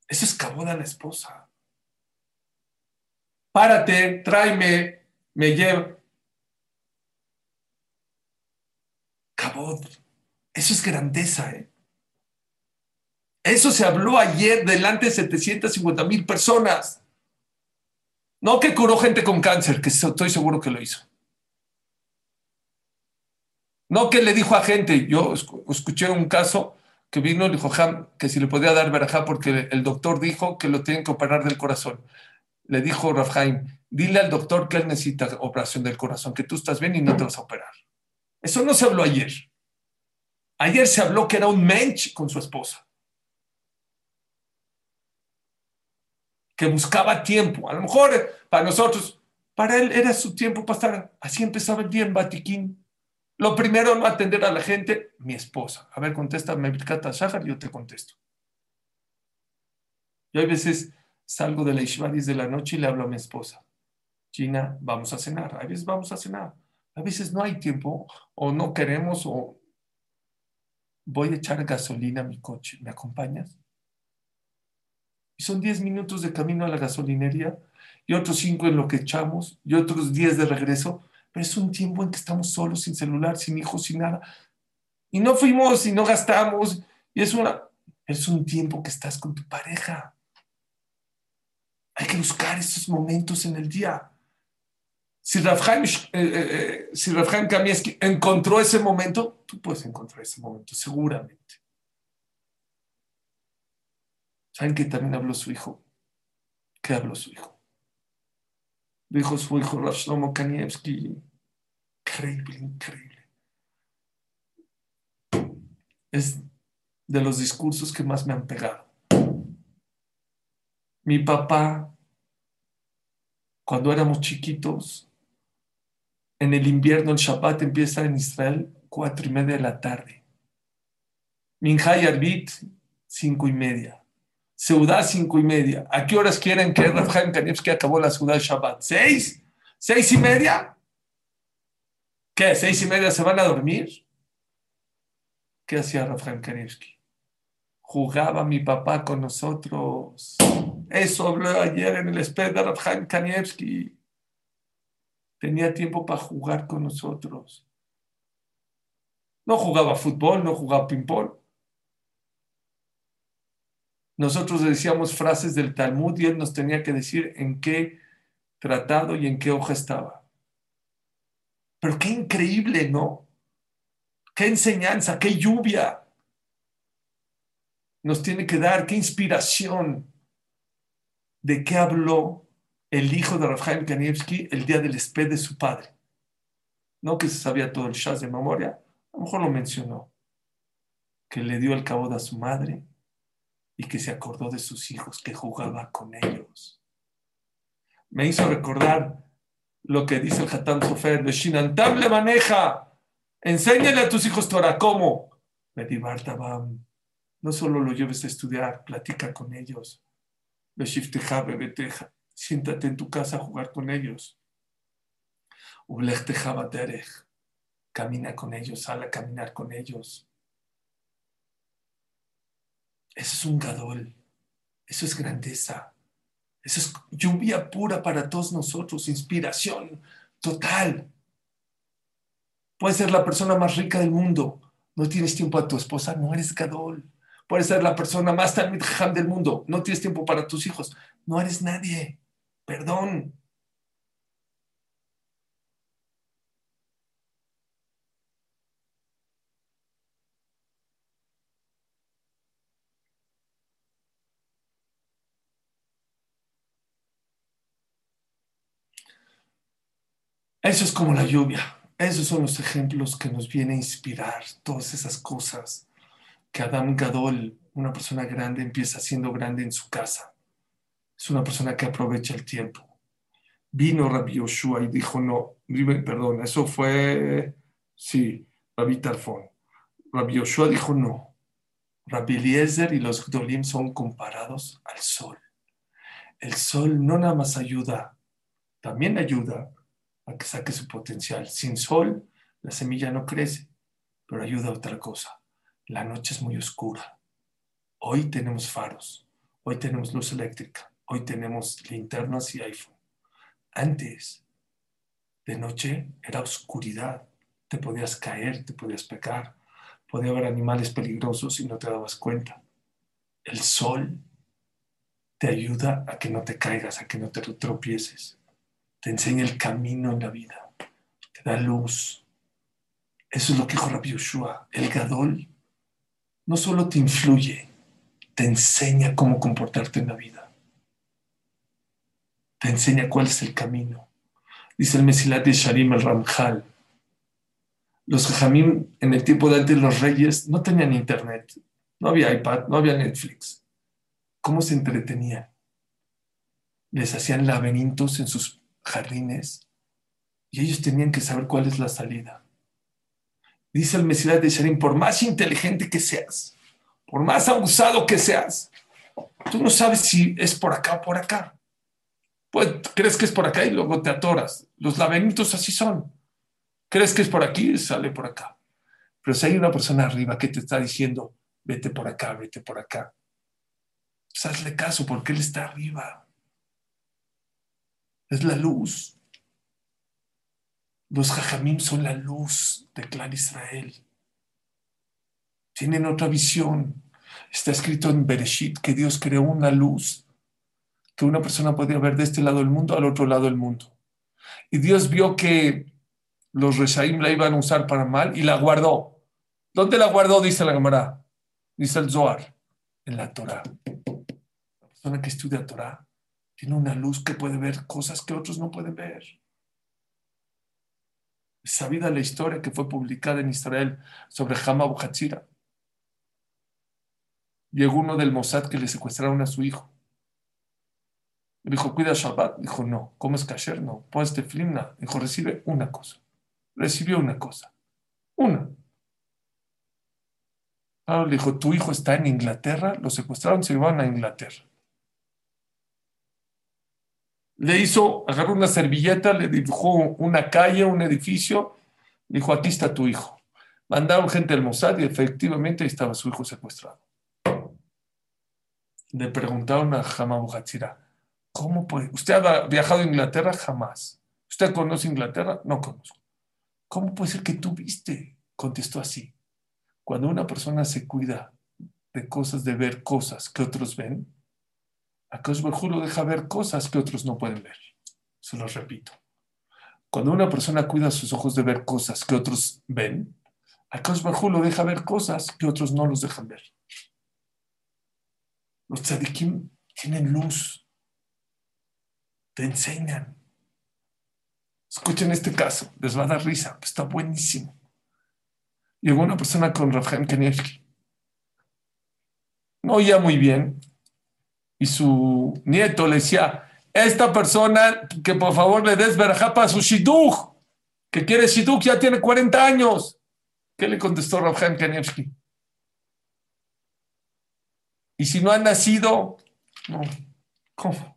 Eso es caboda la esposa. Párate, tráeme, me lleva. Cabod. Eso es grandeza, ¿eh? Eso se habló ayer delante de 750 mil personas. No que curó gente con cáncer, que estoy seguro que lo hizo. No que le dijo a gente, yo escuché un caso que vino y dijo que si le podía dar verajá porque el doctor dijo que lo tienen que operar del corazón. Le dijo Rafhaim, dile al doctor que él necesita operación del corazón, que tú estás bien y no te vas a operar. Eso no se habló ayer. Ayer se habló que era un mensch con su esposa. Que buscaba tiempo. A lo mejor para nosotros, para él era su tiempo para estar. Así empezaba el día en Batiquín. Lo primero, no atender a la gente, mi esposa. A ver, contéstame, Birkata Shahar, yo te contesto. Yo a veces salgo de la Ishvadis de la noche y le hablo a mi esposa. China, vamos a cenar. A veces vamos a cenar. A veces no hay tiempo o no queremos o voy a echar gasolina a mi coche. ¿Me acompañas? Y son 10 minutos de camino a la gasolinería y otros 5 en lo que echamos y otros 10 de regreso pero es un tiempo en que estamos solos, sin celular, sin hijos, sin nada. Y no fuimos y no gastamos. Y es, una, es un tiempo que estás con tu pareja. Hay que buscar esos momentos en el día. Si Rafhaim, eh, eh, eh, encontró ese momento, tú puedes encontrar ese momento, seguramente. ¿Saben que también habló su hijo? ¿Qué habló su hijo? dijo su hijo Rav Kanievski. Increíble, increíble. Es de los discursos que más me han pegado. Mi papá, cuando éramos chiquitos, en el invierno el Shabbat empieza en Israel cuatro y media de la tarde. Minjay Arbit, cinco y media. Seudá cinco y media. ¿A qué horas quieren que Rafael Kanevsky acabó la Seudá Shabbat? ¿Seis? ¿Seis y media? ¿Qué? ¿Seis y media se van a dormir? ¿Qué hacía Rafael Kanevsky? Jugaba mi papá con nosotros. Eso habló ayer en el espejo de Rafael Kanievski. Tenía tiempo para jugar con nosotros. No jugaba fútbol, no jugaba ping-pong nosotros decíamos frases del Talmud y él nos tenía que decir en qué tratado y en qué hoja estaba. Pero qué increíble, ¿no? Qué enseñanza, qué lluvia nos tiene que dar, qué inspiración de qué habló el hijo de Rafael Kanievski el día del esped de su padre. No que se sabía todo el shaz de memoria, a lo mejor lo mencionó, que le dio el cabo a su madre, y que se acordó de sus hijos, que jugaba con ellos. Me hizo recordar lo que dice el Hatam Sofer, de Shinantam le maneja, enséñale a tus hijos Torah, ¿cómo? Medibartabam. No solo lo lleves a estudiar, platica con ellos. Siéntate en tu casa a jugar con ellos. Camina con ellos, sale a caminar con ellos. Eso es un gadol. Eso es grandeza. Eso es lluvia pura para todos nosotros, inspiración total. Puedes ser la persona más rica del mundo. No tienes tiempo a tu esposa, no eres gadol. Puedes ser la persona más talmid del mundo. No tienes tiempo para tus hijos. No eres nadie. Perdón. Eso es como la lluvia. Esos son los ejemplos que nos viene a inspirar todas esas cosas que Adam Gadol, una persona grande, empieza siendo grande en su casa. Es una persona que aprovecha el tiempo. Vino Rabbi Yoshua y dijo, no, perdón, eso fue, sí, Rabbi Tarfón. Rabbi Yoshua dijo, no. Rabbi Eliezer y los Gdolim son comparados al sol. El sol no nada más ayuda, también ayuda a que saque su potencial. Sin sol, la semilla no crece, pero ayuda a otra cosa. La noche es muy oscura. Hoy tenemos faros, hoy tenemos luz eléctrica, hoy tenemos linternas y iPhone. Antes, de noche era oscuridad. Te podías caer, te podías pecar, podía haber animales peligrosos y no te dabas cuenta. El sol te ayuda a que no te caigas, a que no te tropieces te enseña el camino en la vida, te da luz. Eso es lo que dijo Rabbi Yoshua. El Gadol no solo te influye, te enseña cómo comportarte en la vida. Te enseña cuál es el camino. Dice el Mesilat de Sharim el Ramjal. Los Jajamim en el tiempo de antes los reyes no tenían internet, no había iPad, no había Netflix. ¿Cómo se entretenían? Les hacían laberintos en sus jardines y ellos tenían que saber cuál es la salida. Dice el Mesías de Sharim, por más inteligente que seas, por más abusado que seas, tú no sabes si es por acá o por acá. Pues crees que es por acá y luego te atoras. Los laberintos así son. Crees que es por aquí, sale por acá. Pero si hay una persona arriba que te está diciendo, vete por acá, vete por acá, pues hazle caso porque él está arriba es la luz. Los jajamim son la luz de Clan Israel. Tienen otra visión. Está escrito en Bereshit que Dios creó una luz que una persona podía ver de este lado del mundo al otro lado del mundo. Y Dios vio que los Reshaim la iban a usar para mal y la guardó. ¿Dónde la guardó? Dice la Gemara. Dice el Zohar. En la Torah. La persona que estudia Torah tiene una luz que puede ver cosas que otros no pueden ver. Sabida la historia que fue publicada en Israel sobre Hama Hatzira. Llegó uno del Mossad que le secuestraron a su hijo. Le dijo, cuida Shabbat. Dijo, no. ¿Comes kasher? No. ¿Pones teflimna? Dijo, recibe una cosa. Recibió una cosa. Una. Ahora le dijo, tu hijo está en Inglaterra. Lo secuestraron, se llevaron a Inglaterra le hizo, agarró una servilleta, le dibujó una calle, un edificio, dijo, aquí está tu hijo. Mandaron gente al Mossad y efectivamente ahí estaba su hijo secuestrado. Le preguntaron a Hamabu ¿cómo puede? ¿Usted ha viajado a Inglaterra? Jamás. ¿Usted conoce Inglaterra? No conozco. ¿Cómo puede ser que tú viste? Contestó así. Cuando una persona se cuida de cosas, de ver cosas que otros ven, Akash lo deja ver cosas que otros no pueden ver. Se lo repito. Cuando una persona cuida sus ojos de ver cosas que otros ven, Akash lo deja ver cosas que otros no los dejan ver. Los tzadikim tienen luz, te enseñan. Escuchen este caso, les va a dar risa, está buenísimo. Llegó una persona con Rafael Kanievski. No oía muy bien, y su nieto le decía, esta persona que por favor le des verajá para su shidduch, que quiere shidduch, ya tiene 40 años. ¿Qué le contestó Rabjan Kanevsky? Y si no ha nacido, no, ¿cómo?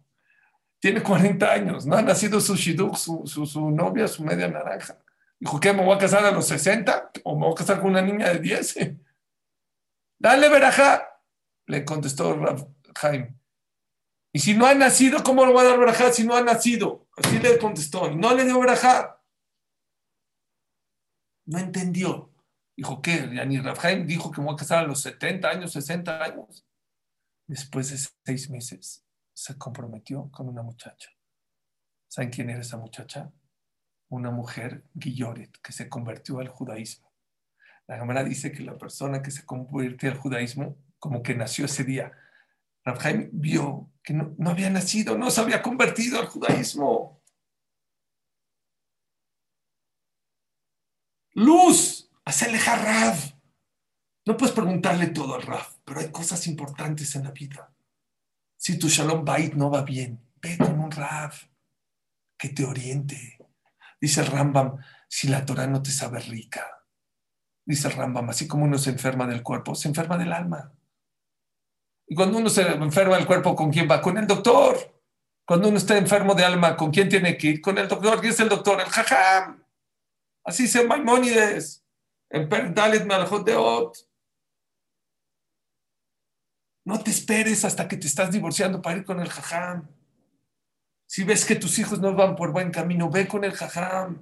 Tiene 40 años, no ha nacido su shidduch, su, novia, su media naranja. Dijo, ¿qué? ¿Me voy a casar a los 60? ¿O me voy a casar con una niña de 10? Dale, verajá. Le contestó Jaime. Y si no ha nacido, ¿cómo lo voy a dar verajá si no ha nacido? Así le contestó. No le dio verajá. No entendió. Dijo, ¿qué? Yani Rafael dijo que me voy a casar a los 70 años, 60 años. Después de seis meses, se comprometió con una muchacha. ¿Saben quién era esa muchacha? Una mujer, Guilloret, que se convirtió al judaísmo. La cámara dice que la persona que se convirtió al judaísmo, como que nació ese día, Rafael vio que no, no, había nacido, no se había convertido al judaísmo. Luz, Hacerle Rav. No puedes preguntarle todo al Rav, pero hay cosas importantes en la vida. Si tu Shalom Bait no va bien, ve con un Rav que te oriente. Dice el Rambam, si la Torah no te sabe rica. Dice el Rambam, así como uno se enferma del cuerpo, se enferma del alma. Y cuando uno se enferma del cuerpo, ¿con quién va? Con el doctor. Cuando uno está enfermo de alma, ¿con quién tiene que ir? Con el doctor. ¿Quién es el doctor? El jajam. Así dice Maimónides en Dalet Ot. No te esperes hasta que te estás divorciando para ir con el jajam. Si ves que tus hijos no van por buen camino, ve con el jajam.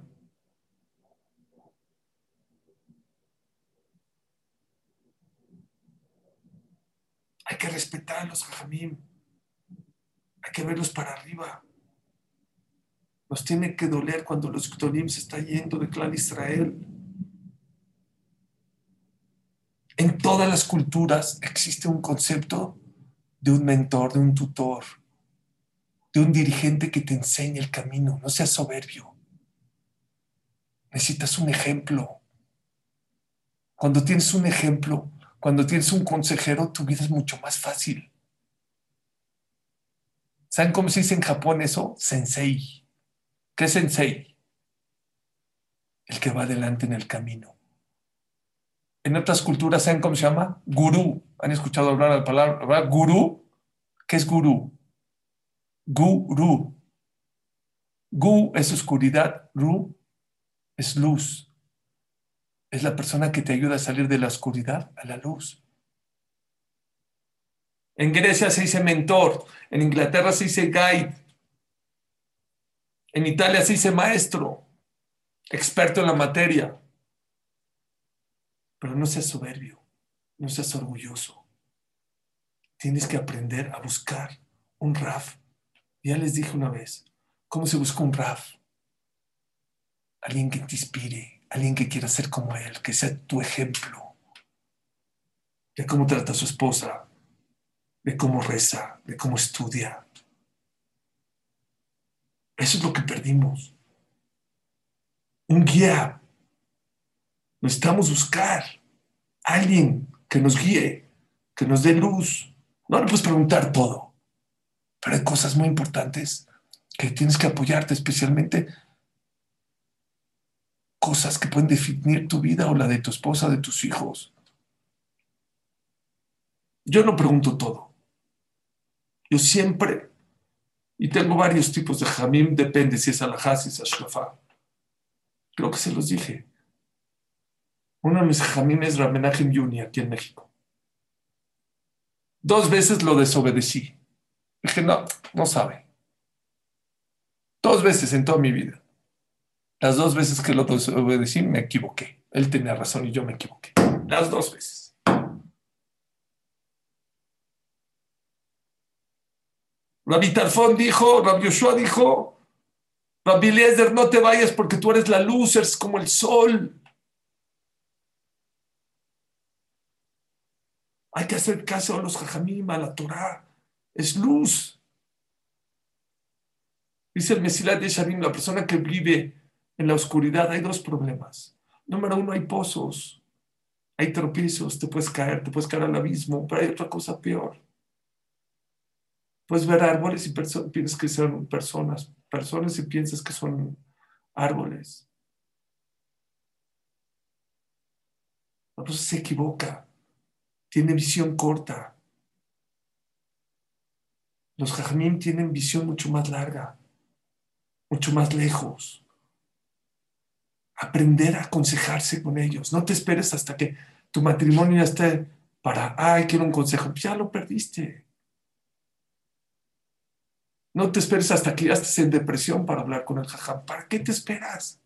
Hay que respetar a los jajamim. Hay que verlos para arriba. Nos tiene que doler cuando los Gdolim se está yendo de clan Israel. En todas las culturas existe un concepto de un mentor, de un tutor, de un dirigente que te enseñe el camino. No seas soberbio. Necesitas un ejemplo. Cuando tienes un ejemplo, cuando tienes un consejero, tu vida es mucho más fácil. ¿Saben cómo se dice en Japón eso? Sensei. ¿Qué es sensei? El que va adelante en el camino en otras culturas, ¿saben cómo se llama? Gurú. ¿Han escuchado hablar la palabra gurú? ¿Qué es gurú? Gurú. Gu es oscuridad, Ru es luz. Es la persona que te ayuda a salir de la oscuridad a la luz. En Grecia se dice mentor, en Inglaterra se dice guide, en Italia se dice maestro, experto en la materia. Pero no seas soberbio, no seas orgulloso. Tienes que aprender a buscar un RAF. Ya les dije una vez, ¿cómo se busca un RAF? Alguien que te inspire, alguien que quiera ser como él, que sea tu ejemplo. De cómo trata a su esposa, de cómo reza, de cómo estudia. Eso es lo que perdimos. Un guía Necesitamos buscar alguien que nos guíe, que nos dé luz. No le puedes preguntar todo, pero hay cosas muy importantes que tienes que apoyarte, especialmente cosas que pueden definir tu vida o la de tu esposa, de tus hijos. Yo no pregunto todo. Yo siempre, y tengo varios tipos de jamim, depende si es alajá, si es. Creo que se los dije. Uno de mis jamines es Ramenachem Yuni aquí en México. Dos veces lo desobedecí. Dije, no, no sabe. Dos veces en toda mi vida. Las dos veces que lo desobedecí me equivoqué. Él tenía razón y yo me equivoqué. Las dos veces. Rabbi Tarfón dijo, Rabbi Yoshua dijo, Rabbi Eliezer, no te vayas porque tú eres la luz, eres como el sol. Hay que hacer caso a los jajamim, a la Torah. Es luz. Dice el Mesilat de Sharim, la persona que vive en la oscuridad, hay dos problemas. Número uno, hay pozos, hay tropiezos, te puedes caer, te puedes caer al abismo, pero hay otra cosa peor. Puedes ver árboles y piensas que son personas, personas y piensas que son árboles. La persona se equivoca tiene visión corta. Los jajamim tienen visión mucho más larga, mucho más lejos. aprender a aconsejarse con ellos. No te esperes hasta que tu matrimonio ya esté para, ay, quiero un consejo. Ya lo perdiste. No te esperes hasta que ya estés en depresión para hablar con el jajam. ¿Para qué te esperas?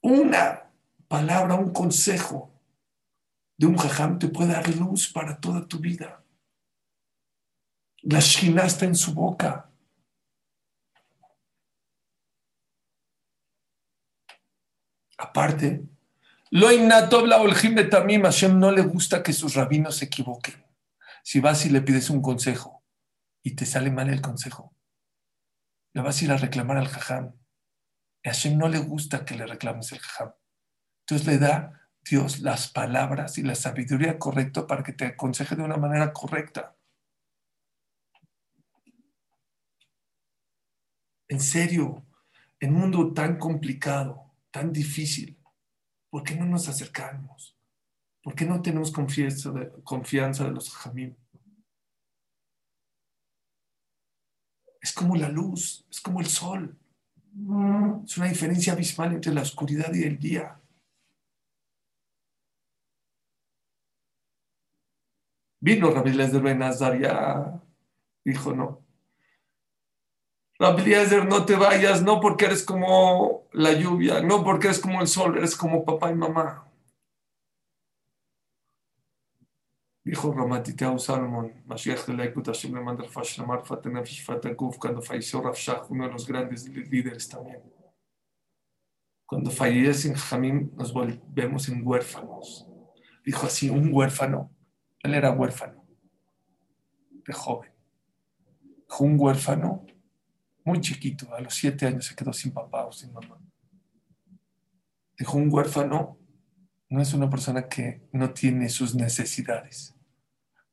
Una palabra, un consejo de un jajam te puede dar luz para toda tu vida. La shina está en su boca. Aparte, lo innato la de tamim, Hashem no le gusta que sus rabinos se equivoquen. Si vas y le pides un consejo y te sale mal el consejo, le vas a ir a reclamar al jajam. A Hashem no le gusta que le reclames el jajam. Entonces le da Dios las palabras y la sabiduría correcta para que te aconseje de una manera correcta. En serio, en un mundo tan complicado, tan difícil, ¿por qué no nos acercamos? ¿Por qué no tenemos confianza de, los jamim? Es como la luz, es como el sol. Es una diferencia abismal entre la oscuridad y el día. Vino Rabbi Eliezer Ben ya dijo no. Eliezer, no te vayas, no porque eres como la lluvia, no porque eres como el sol, eres como papá y mamá. Dijo Ramatitau Salomon, Mashiach de Laikut Hashem le manda Fashamar Fatenef Fatakuf, cuando falleció Rav Shach, uno de los grandes líderes también. Cuando fallecen Jamim, nos volvemos en huérfanos. Dijo así, un huérfano. Él era huérfano, de joven. Dijo, un huérfano muy chiquito, a los siete años se quedó sin papá o sin mamá. Dijo, un huérfano no es una persona que no tiene sus necesidades.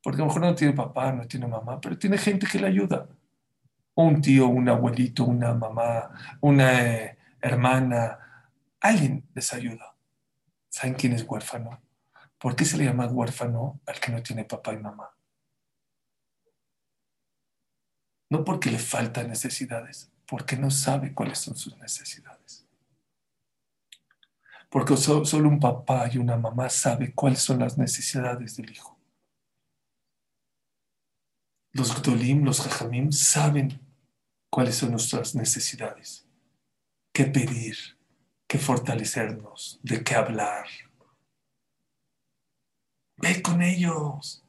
Porque a lo mejor no tiene papá, no tiene mamá, pero tiene gente que le ayuda. Un tío, un abuelito, una mamá, una eh, hermana, alguien les ayuda. ¿Saben quién es huérfano? ¿Por qué se le llama huérfano al que no tiene papá y mamá? No porque le faltan necesidades, porque no sabe cuáles son sus necesidades. Porque solo un papá y una mamá sabe cuáles son las necesidades del hijo. Los Gdolim, los Jajamim, saben cuáles son nuestras necesidades, qué pedir, qué fortalecernos, de qué hablar. Ve con ellos.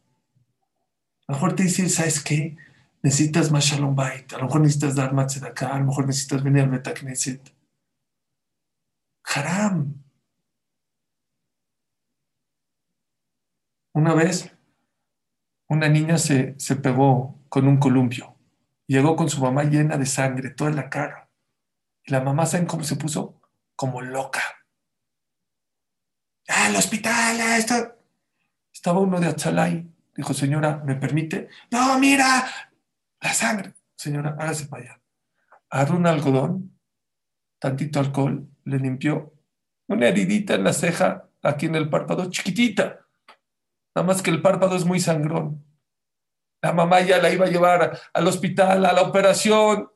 A lo mejor te dicen, ¿sabes qué? Necesitas más Shalom Bait, a lo mejor necesitas dar acá, a lo mejor necesitas venir al Betacneset. Haram. Una vez, una niña se, se pegó con un columpio. Llegó con su mamá llena de sangre, toda la cara. Y la mamá, ¿saben cómo se puso? Como loca. ¡Ah, al hospital! Ah, Estaba uno de Achalay. Dijo, señora, ¿me permite? No, mira, la sangre. Señora, hágase para allá. Agarró un algodón, tantito alcohol, le limpió una heridita en la ceja, aquí en el párpado, chiquitita. Nada más que el párpado es muy sangrón. La mamá ya la iba a llevar al hospital, a la operación.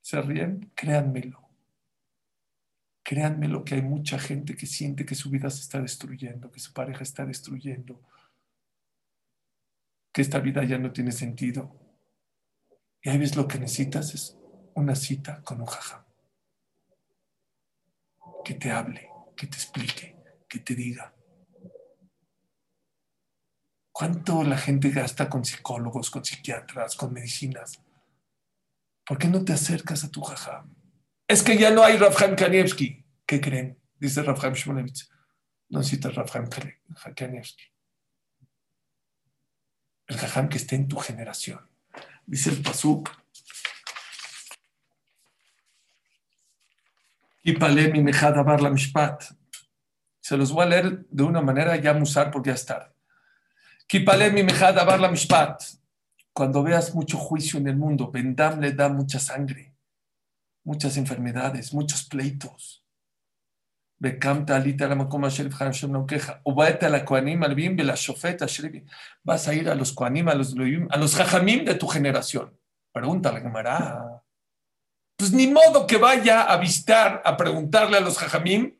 ¿Se ríen? Créanmelo. Créanmelo que hay mucha gente que siente que su vida se está destruyendo, que su pareja está destruyendo, que esta vida ya no tiene sentido. Y ahí ves lo que necesitas es una cita con un jajam. Que te hable, que te explique, que te diga. ¿Cuánto la gente gasta con psicólogos, con psiquiatras, con medicinas? ¿Por qué no te acercas a tu jajam? Es que ya no hay Rafham Kanievski. ¿Qué creen? Dice Rafham Shmulevitz. No necesitas Rafham Kanievski el jajam que esté en tu generación. Dice el Pasuk. Y mi mejada bar la mishpat. Se los voy a leer de una manera ya musar porque ya es tarde. mi mejada bar la mishpat. Cuando veas mucho juicio en el mundo, Bendam le da mucha sangre, muchas enfermedades, muchos pleitos Vas a ir a los Koanim, a los Jajamim de tu generación. Pregunta la Gemara. Pues ni modo que vaya a visitar, a preguntarle a los jajamim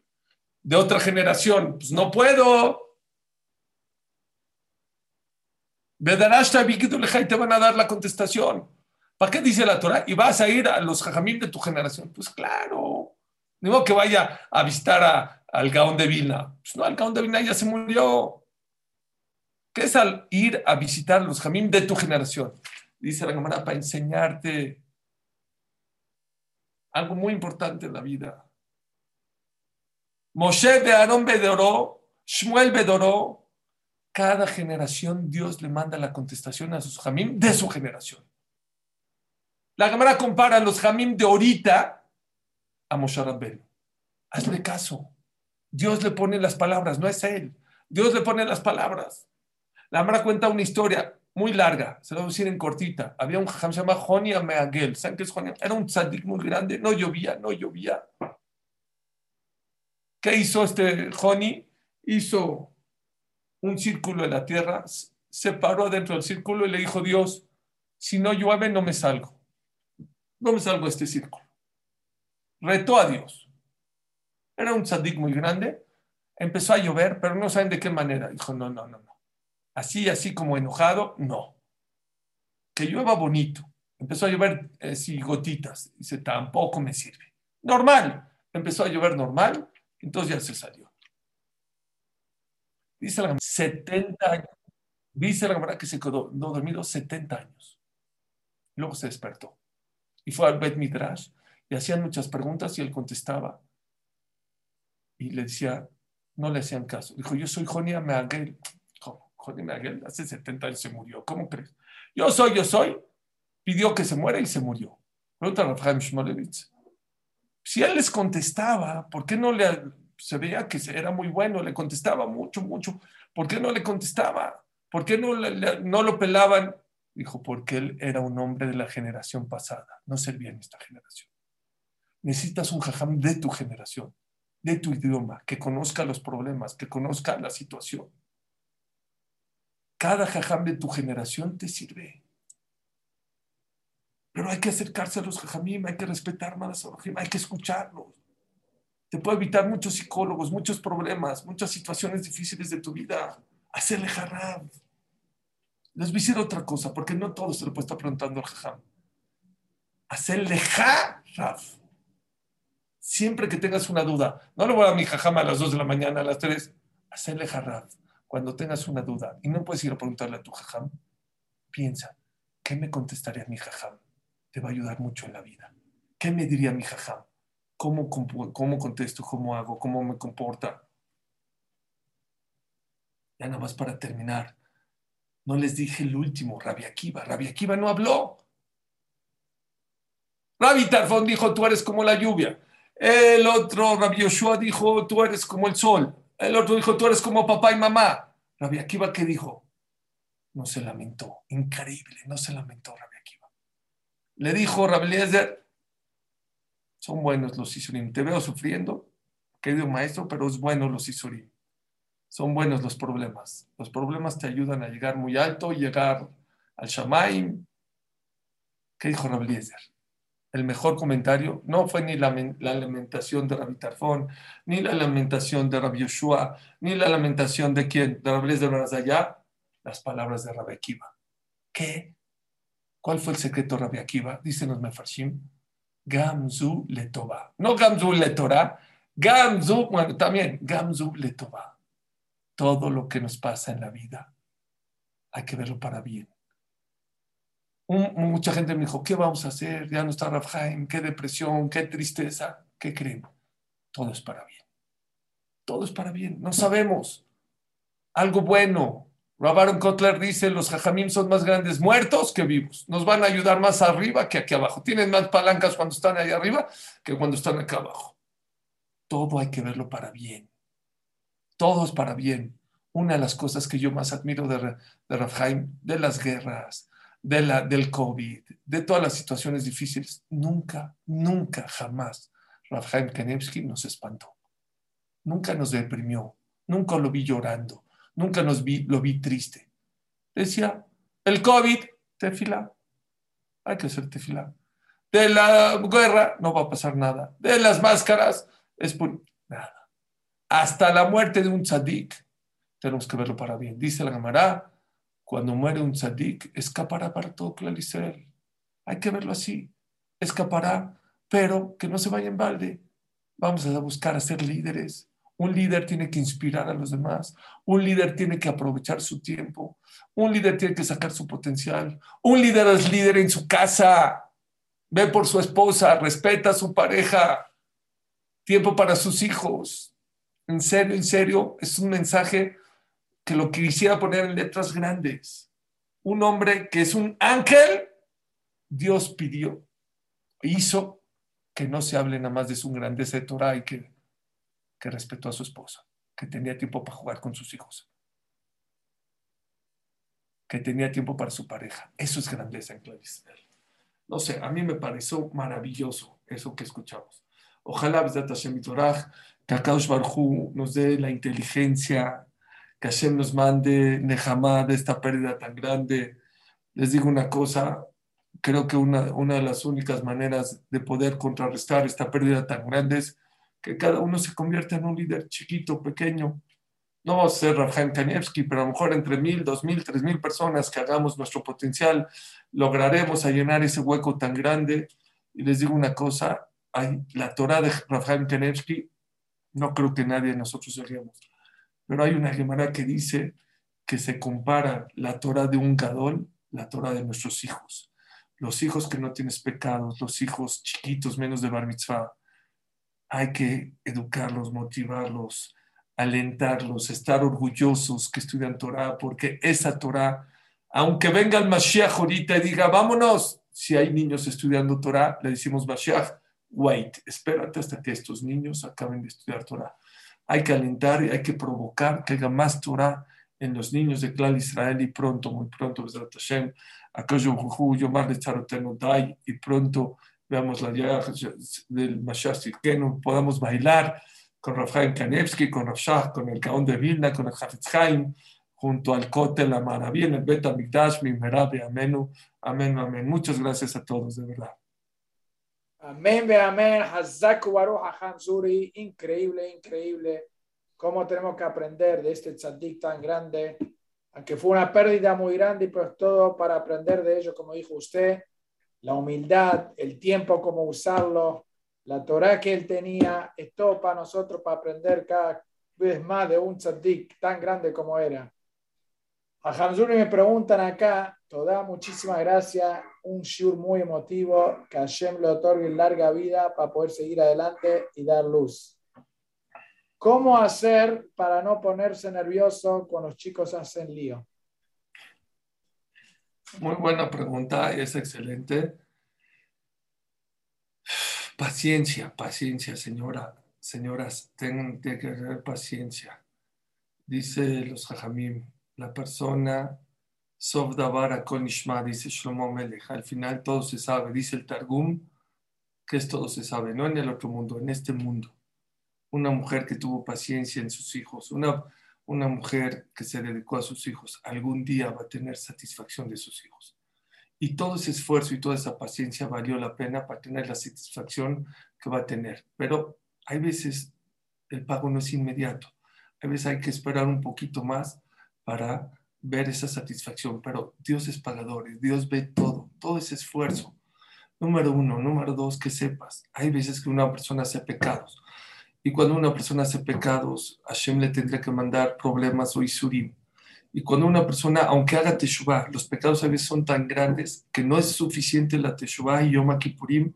de otra generación. Pues no puedo. te van a dar la contestación. ¿Para qué dice la Torah? Y vas a ir a los jajamim de tu generación. Pues claro. Ni que vaya a visitar al Gaón de Vilna. Pues no, al Gaón de Vilna ya se murió. ¿Qué es al ir a visitar los jajamim de tu generación? Dice la Gemara, para enseñarte algo muy importante en la vida. Moshe de Aarón Bedoró, Shmuel Bedoró, cada generación Dios le manda la contestación a sus jamim de su generación. La Gemara compara a los jamim de ahorita a Moshe Rabbel. Hazle caso. Dios le pone las palabras, no es él. Dios le pone las palabras. La Gemara cuenta una historia muy larga, se lo voy a decir en cortita. Había un jajam se llama Jonia Meagel. ¿Saben qué es Jonia? Era un tzadik muy grande, no llovía, no llovía. ¿Qué hizo este Joni? Hizo un círculo en la tierra, se paró dentro del círculo y le dijo Dios, si no llueve no me salgo. No me salgo de este círculo. Retó a Dios. Era un tzadik muy grande. Empezó a llover, pero no saben de qué manera. Dijo, no, no, no, no. Así, así como enojado, no. Que llueva bonito. Empezó a llover eh, gotitas. Dice, tampoco me sirve. Normal. Empezó a llover normal, entonces ya se salió. Dice la 70 años. Dice la verdad que se quedó no dormido 70 años. Luego se despertó. Y fue al Bet Midrash y hacían muchas preguntas y él contestaba. Y le decía, no le hacían caso. Dijo, yo soy Jonia Meagel. Johnny Nagel hace 70 años se murió. ¿Cómo crees? Yo soy, yo soy. Pidió que se muera y se murió. Pregunta a Rafael Shmolevitz. Si él les contestaba, ¿por qué no le... Se veía que era muy bueno, le contestaba mucho, mucho. ¿Por qué no le contestaba? ¿Por qué no, no lo pelaban? Dijo, porque él era un hombre de la generación pasada, no servía en esta generación. Necesitas un jajam de tu generación, de tu idioma, que conozca los problemas, que conozca la situación. Cada jajam de tu generación te sirve. Pero hay que acercarse a los jajamim, hay que respetar más a los hay que escucharlos. Te puede evitar muchos psicólogos, muchos problemas, muchas situaciones difíciles de tu vida. Hacerle jarab. Les voy a decir otra cosa, porque no todo se lo puede estar preguntando al jajam. Hacerle jarab. Siempre que tengas una duda, no le voy a mi jajam a las 2 de la mañana, a las 3, hacerle jarab cuando tengas una duda y no puedes ir a preguntarle a tu jajam, piensa, ¿qué me contestaría mi jajam? Te va a ayudar mucho en la vida. ¿Qué me diría mi jajam? ¿Cómo, cómo contesto? ¿Cómo hago? ¿Cómo me comporta? Ya nada más para terminar. No les dije el último, Rabia Akiva. Rabia Akiva no habló. Rabbi Tarfón dijo, tú eres como la lluvia. El otro, Rabbi Yoshua, dijo, tú eres como el sol. El otro dijo, tú eres como papá y mamá. Rabbi Akiva, ¿qué dijo? No se lamentó. Increíble, no se lamentó Rabbi Akiva. Le dijo Rabbi Eliezer, son buenos los Isurim. Te veo sufriendo, querido maestro, pero es bueno los Isurim. Son buenos los problemas. Los problemas te ayudan a llegar muy alto, llegar al Shamaim. ¿Qué dijo Rabbi Eliezer? el mejor comentario no fue ni la, lamentación de Rabbi Tarfón, ni la lamentación de Rabbi Yoshua, ni la lamentación de quién, de de allá, las palabras de Rabbi Akiva. ¿Qué? ¿Cuál fue el secreto de Rabbi Akiva? Dicen los Mefarshim, Gamzu Letova. No Gamzu Letorah, Gamzu, bueno, también Gamzu Letova. Todo lo que nos pasa en la vida hay que verlo para bien mucha gente me dijo, ¿qué vamos a hacer? Ya no está Rafhaim, qué depresión, qué tristeza. ¿Qué creen? Todo es para bien. Todo es para bien. No sabemos. Algo bueno. Rabaron Kotler dice, los jajamim son más grandes muertos que vivos. Nos van a ayudar más arriba que aquí abajo. Tienen más palancas cuando están ahí arriba que cuando están acá abajo. Todo hay que verlo para bien. Todo es para bien. Una de las cosas que yo más admiro de, de de las guerras, de la, del COVID, de todas las situaciones difíciles, nunca, nunca, jamás Rafael Kanevsky nos espantó. Nunca nos deprimió, nunca lo vi llorando, nunca nos vi, lo vi triste. Decía, el COVID, te fila, hay que hacer tefilá. De la guerra no va a pasar nada. De las máscaras es por nada. Hasta la muerte de un tzadik tenemos que verlo para bien. Dice la Gemara, cuando muere un tzadik, escapará para todo Claricer. Hay que verlo así. Escapará, pero que no se vaya en balde. Vamos a buscar a ser líderes. Un líder tiene que inspirar a los demás. Un líder tiene que aprovechar su tiempo. Un líder tiene que sacar su potencial. Un líder es líder en su casa. Ve por su esposa, respeta a su pareja. Tiempo para sus hijos. En serio, en serio, es un mensaje que lo quisiera poner en letras grandes. Un hombre que es un ángel, Dios pidió, hizo que no se hable nada más de su grandeza de Torah y que, que respetó a su esposa, que tenía tiempo para jugar con sus hijos, que tenía tiempo para su pareja. Eso es grandeza en Clarice. No sé, a mí me pareció maravilloso eso que escuchamos. Ojalá, que Akadosh Barhu nos dé la inteligencia, que Hashem nos mande Nehama de esta pérdida tan grande. Les digo una cosa, creo que una, una de las únicas maneras de poder contrarrestar esta pérdida tan grande es que cada uno se convierta en un líder chiquito, pequeño. No vamos a ser Rafael Kanievski, pero a lo mejor entre mil, dos mil, tres mil personas que hagamos nuestro potencial, lograremos llenar ese hueco tan grande. Y les digo una cosa, hay, la Torah de Rafael Kanevsky, no creo que nadie de nosotros lleguemos pero hay una Gemara que dice que se compara la Torah de un gadol, la Torah de nuestros hijos. Los hijos que no tienes pecados, los hijos chiquitos, menos de bar mitzvah, hay que educarlos, motivarlos, alentarlos, estar orgullosos que estudian Torah, porque esa Torah, aunque venga el Mashiach ahorita y diga, vámonos, si hay niños estudiando Torah, le decimos Mashiach, wait, espérate hasta que estos niños acaben de estudiar Torah hay que alentar y hay que provocar que haya más Torah en los niños de Clan Israel y pronto, muy pronto, Hashem, y pronto veamos la llegada del Mashiach no podamos bailar con Rafael Kanevsky, con Rafshah, con el Gaon de Vilna, con el Hafetz junto al Kotel, la Maravilla, el Bet Amigdash, Mimerabe, Amén, Amén, Amén. Muchas gracias a todos, de verdad. Amén, ve amén. Hazaku Zuri. Increíble, increíble. Cómo tenemos que aprender de este tzadik tan grande. Aunque fue una pérdida muy grande, pero todo para aprender de ello, como dijo usted. La humildad, el tiempo, cómo usarlo, la Torah que él tenía. Es todo para nosotros, para aprender cada vez más de un tzadik tan grande como era. A Hamzuri me preguntan acá, toda muchísimas gracias, un shur muy emotivo, que Hashem le otorgue larga vida para poder seguir adelante y dar luz. ¿Cómo hacer para no ponerse nervioso cuando los chicos hacen lío? Muy buena pregunta, es excelente. Paciencia, paciencia, señora, señoras, tengan que tener paciencia. Dice los jajamim, la persona Sovdavara Konishma, dice Shlomo Melech. Al final todo se sabe, dice el Targum, que es todo se sabe, no en el otro mundo, en este mundo. Una mujer que tuvo paciencia en sus hijos, una, una mujer que se dedicó a sus hijos, algún día va a tener satisfacción de sus hijos. Y todo ese esfuerzo y toda esa paciencia valió la pena para tener la satisfacción que va a tener. Pero hay veces el pago no es inmediato. Hay veces hay que esperar un poquito más para ver esa satisfacción, pero Dios es pagador, Dios ve todo, todo ese esfuerzo. Número uno, número dos, que sepas, hay veces que una persona hace pecados, y cuando una persona hace pecados, Hashem le tendría que mandar problemas o isurim. Y cuando una persona, aunque haga teshuvah, los pecados a veces son tan grandes que no es suficiente la teshuvah y Yom Kippurim,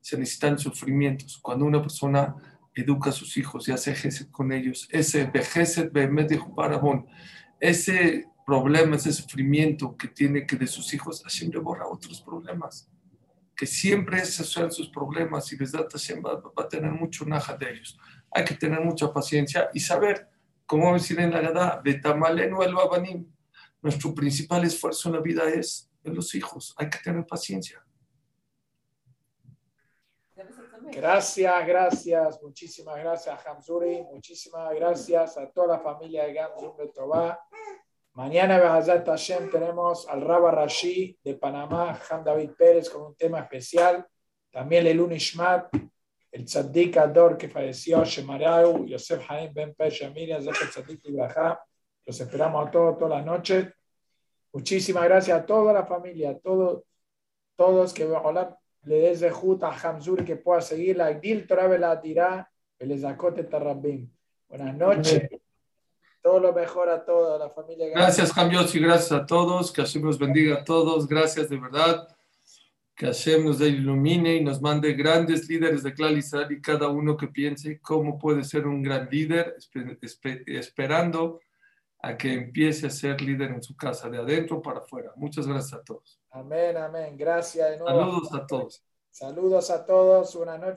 se necesitan sufrimientos. Cuando una persona educa a sus hijos y hace ejercicio con ellos, ese vejeset behemet de ese problema, ese sufrimiento que tiene que de sus hijos, Hashem le borra otros problemas. Que siempre esos sean sus problemas y verdad Hashem va, a tener mucho naja de ellos. Hay que tener mucha paciencia y saber, como decir en la Gada, Betamalenu el Babanim. Nuestro principal esfuerzo en la vida es en los hijos. Hay que tener paciencia. Gracias, gracias, muchísimas gracias, Hamzuri. Muchísimas gracias a toda la familia de Gamzum de. Mañana, Behazat Hashem, tenemos al Rabba Rashi de Panamá, Han David Pérez, con un tema especial. También el Unishmat, el Tzaddik Ador que falleció, Shemarau, Yosef Haim Ben Pesha, Miriam, Zeph Tzaddik Ibrahá. Los esperamos a todos, todas las noches. Muchísimas gracias a toda la familia, a todos, todos que hola, le des de a Hamzuri que pueda seguirla. Dil Torah la tirá, el Tarabim. Buenas noches. Todo lo mejor a toda la familia. Gracias, Cambios, y gracias a todos. Que Hashem nos bendiga a todos. Gracias de verdad. Que Hashem nos ilumine y nos mande grandes líderes de Israel y cada uno que piense cómo puede ser un gran líder, esperando a que empiece a ser líder en su casa, de adentro para afuera. Muchas gracias a todos. Amén, amén. Gracias de nuevo. Saludos a todos. Saludos a todos. Buenas noches.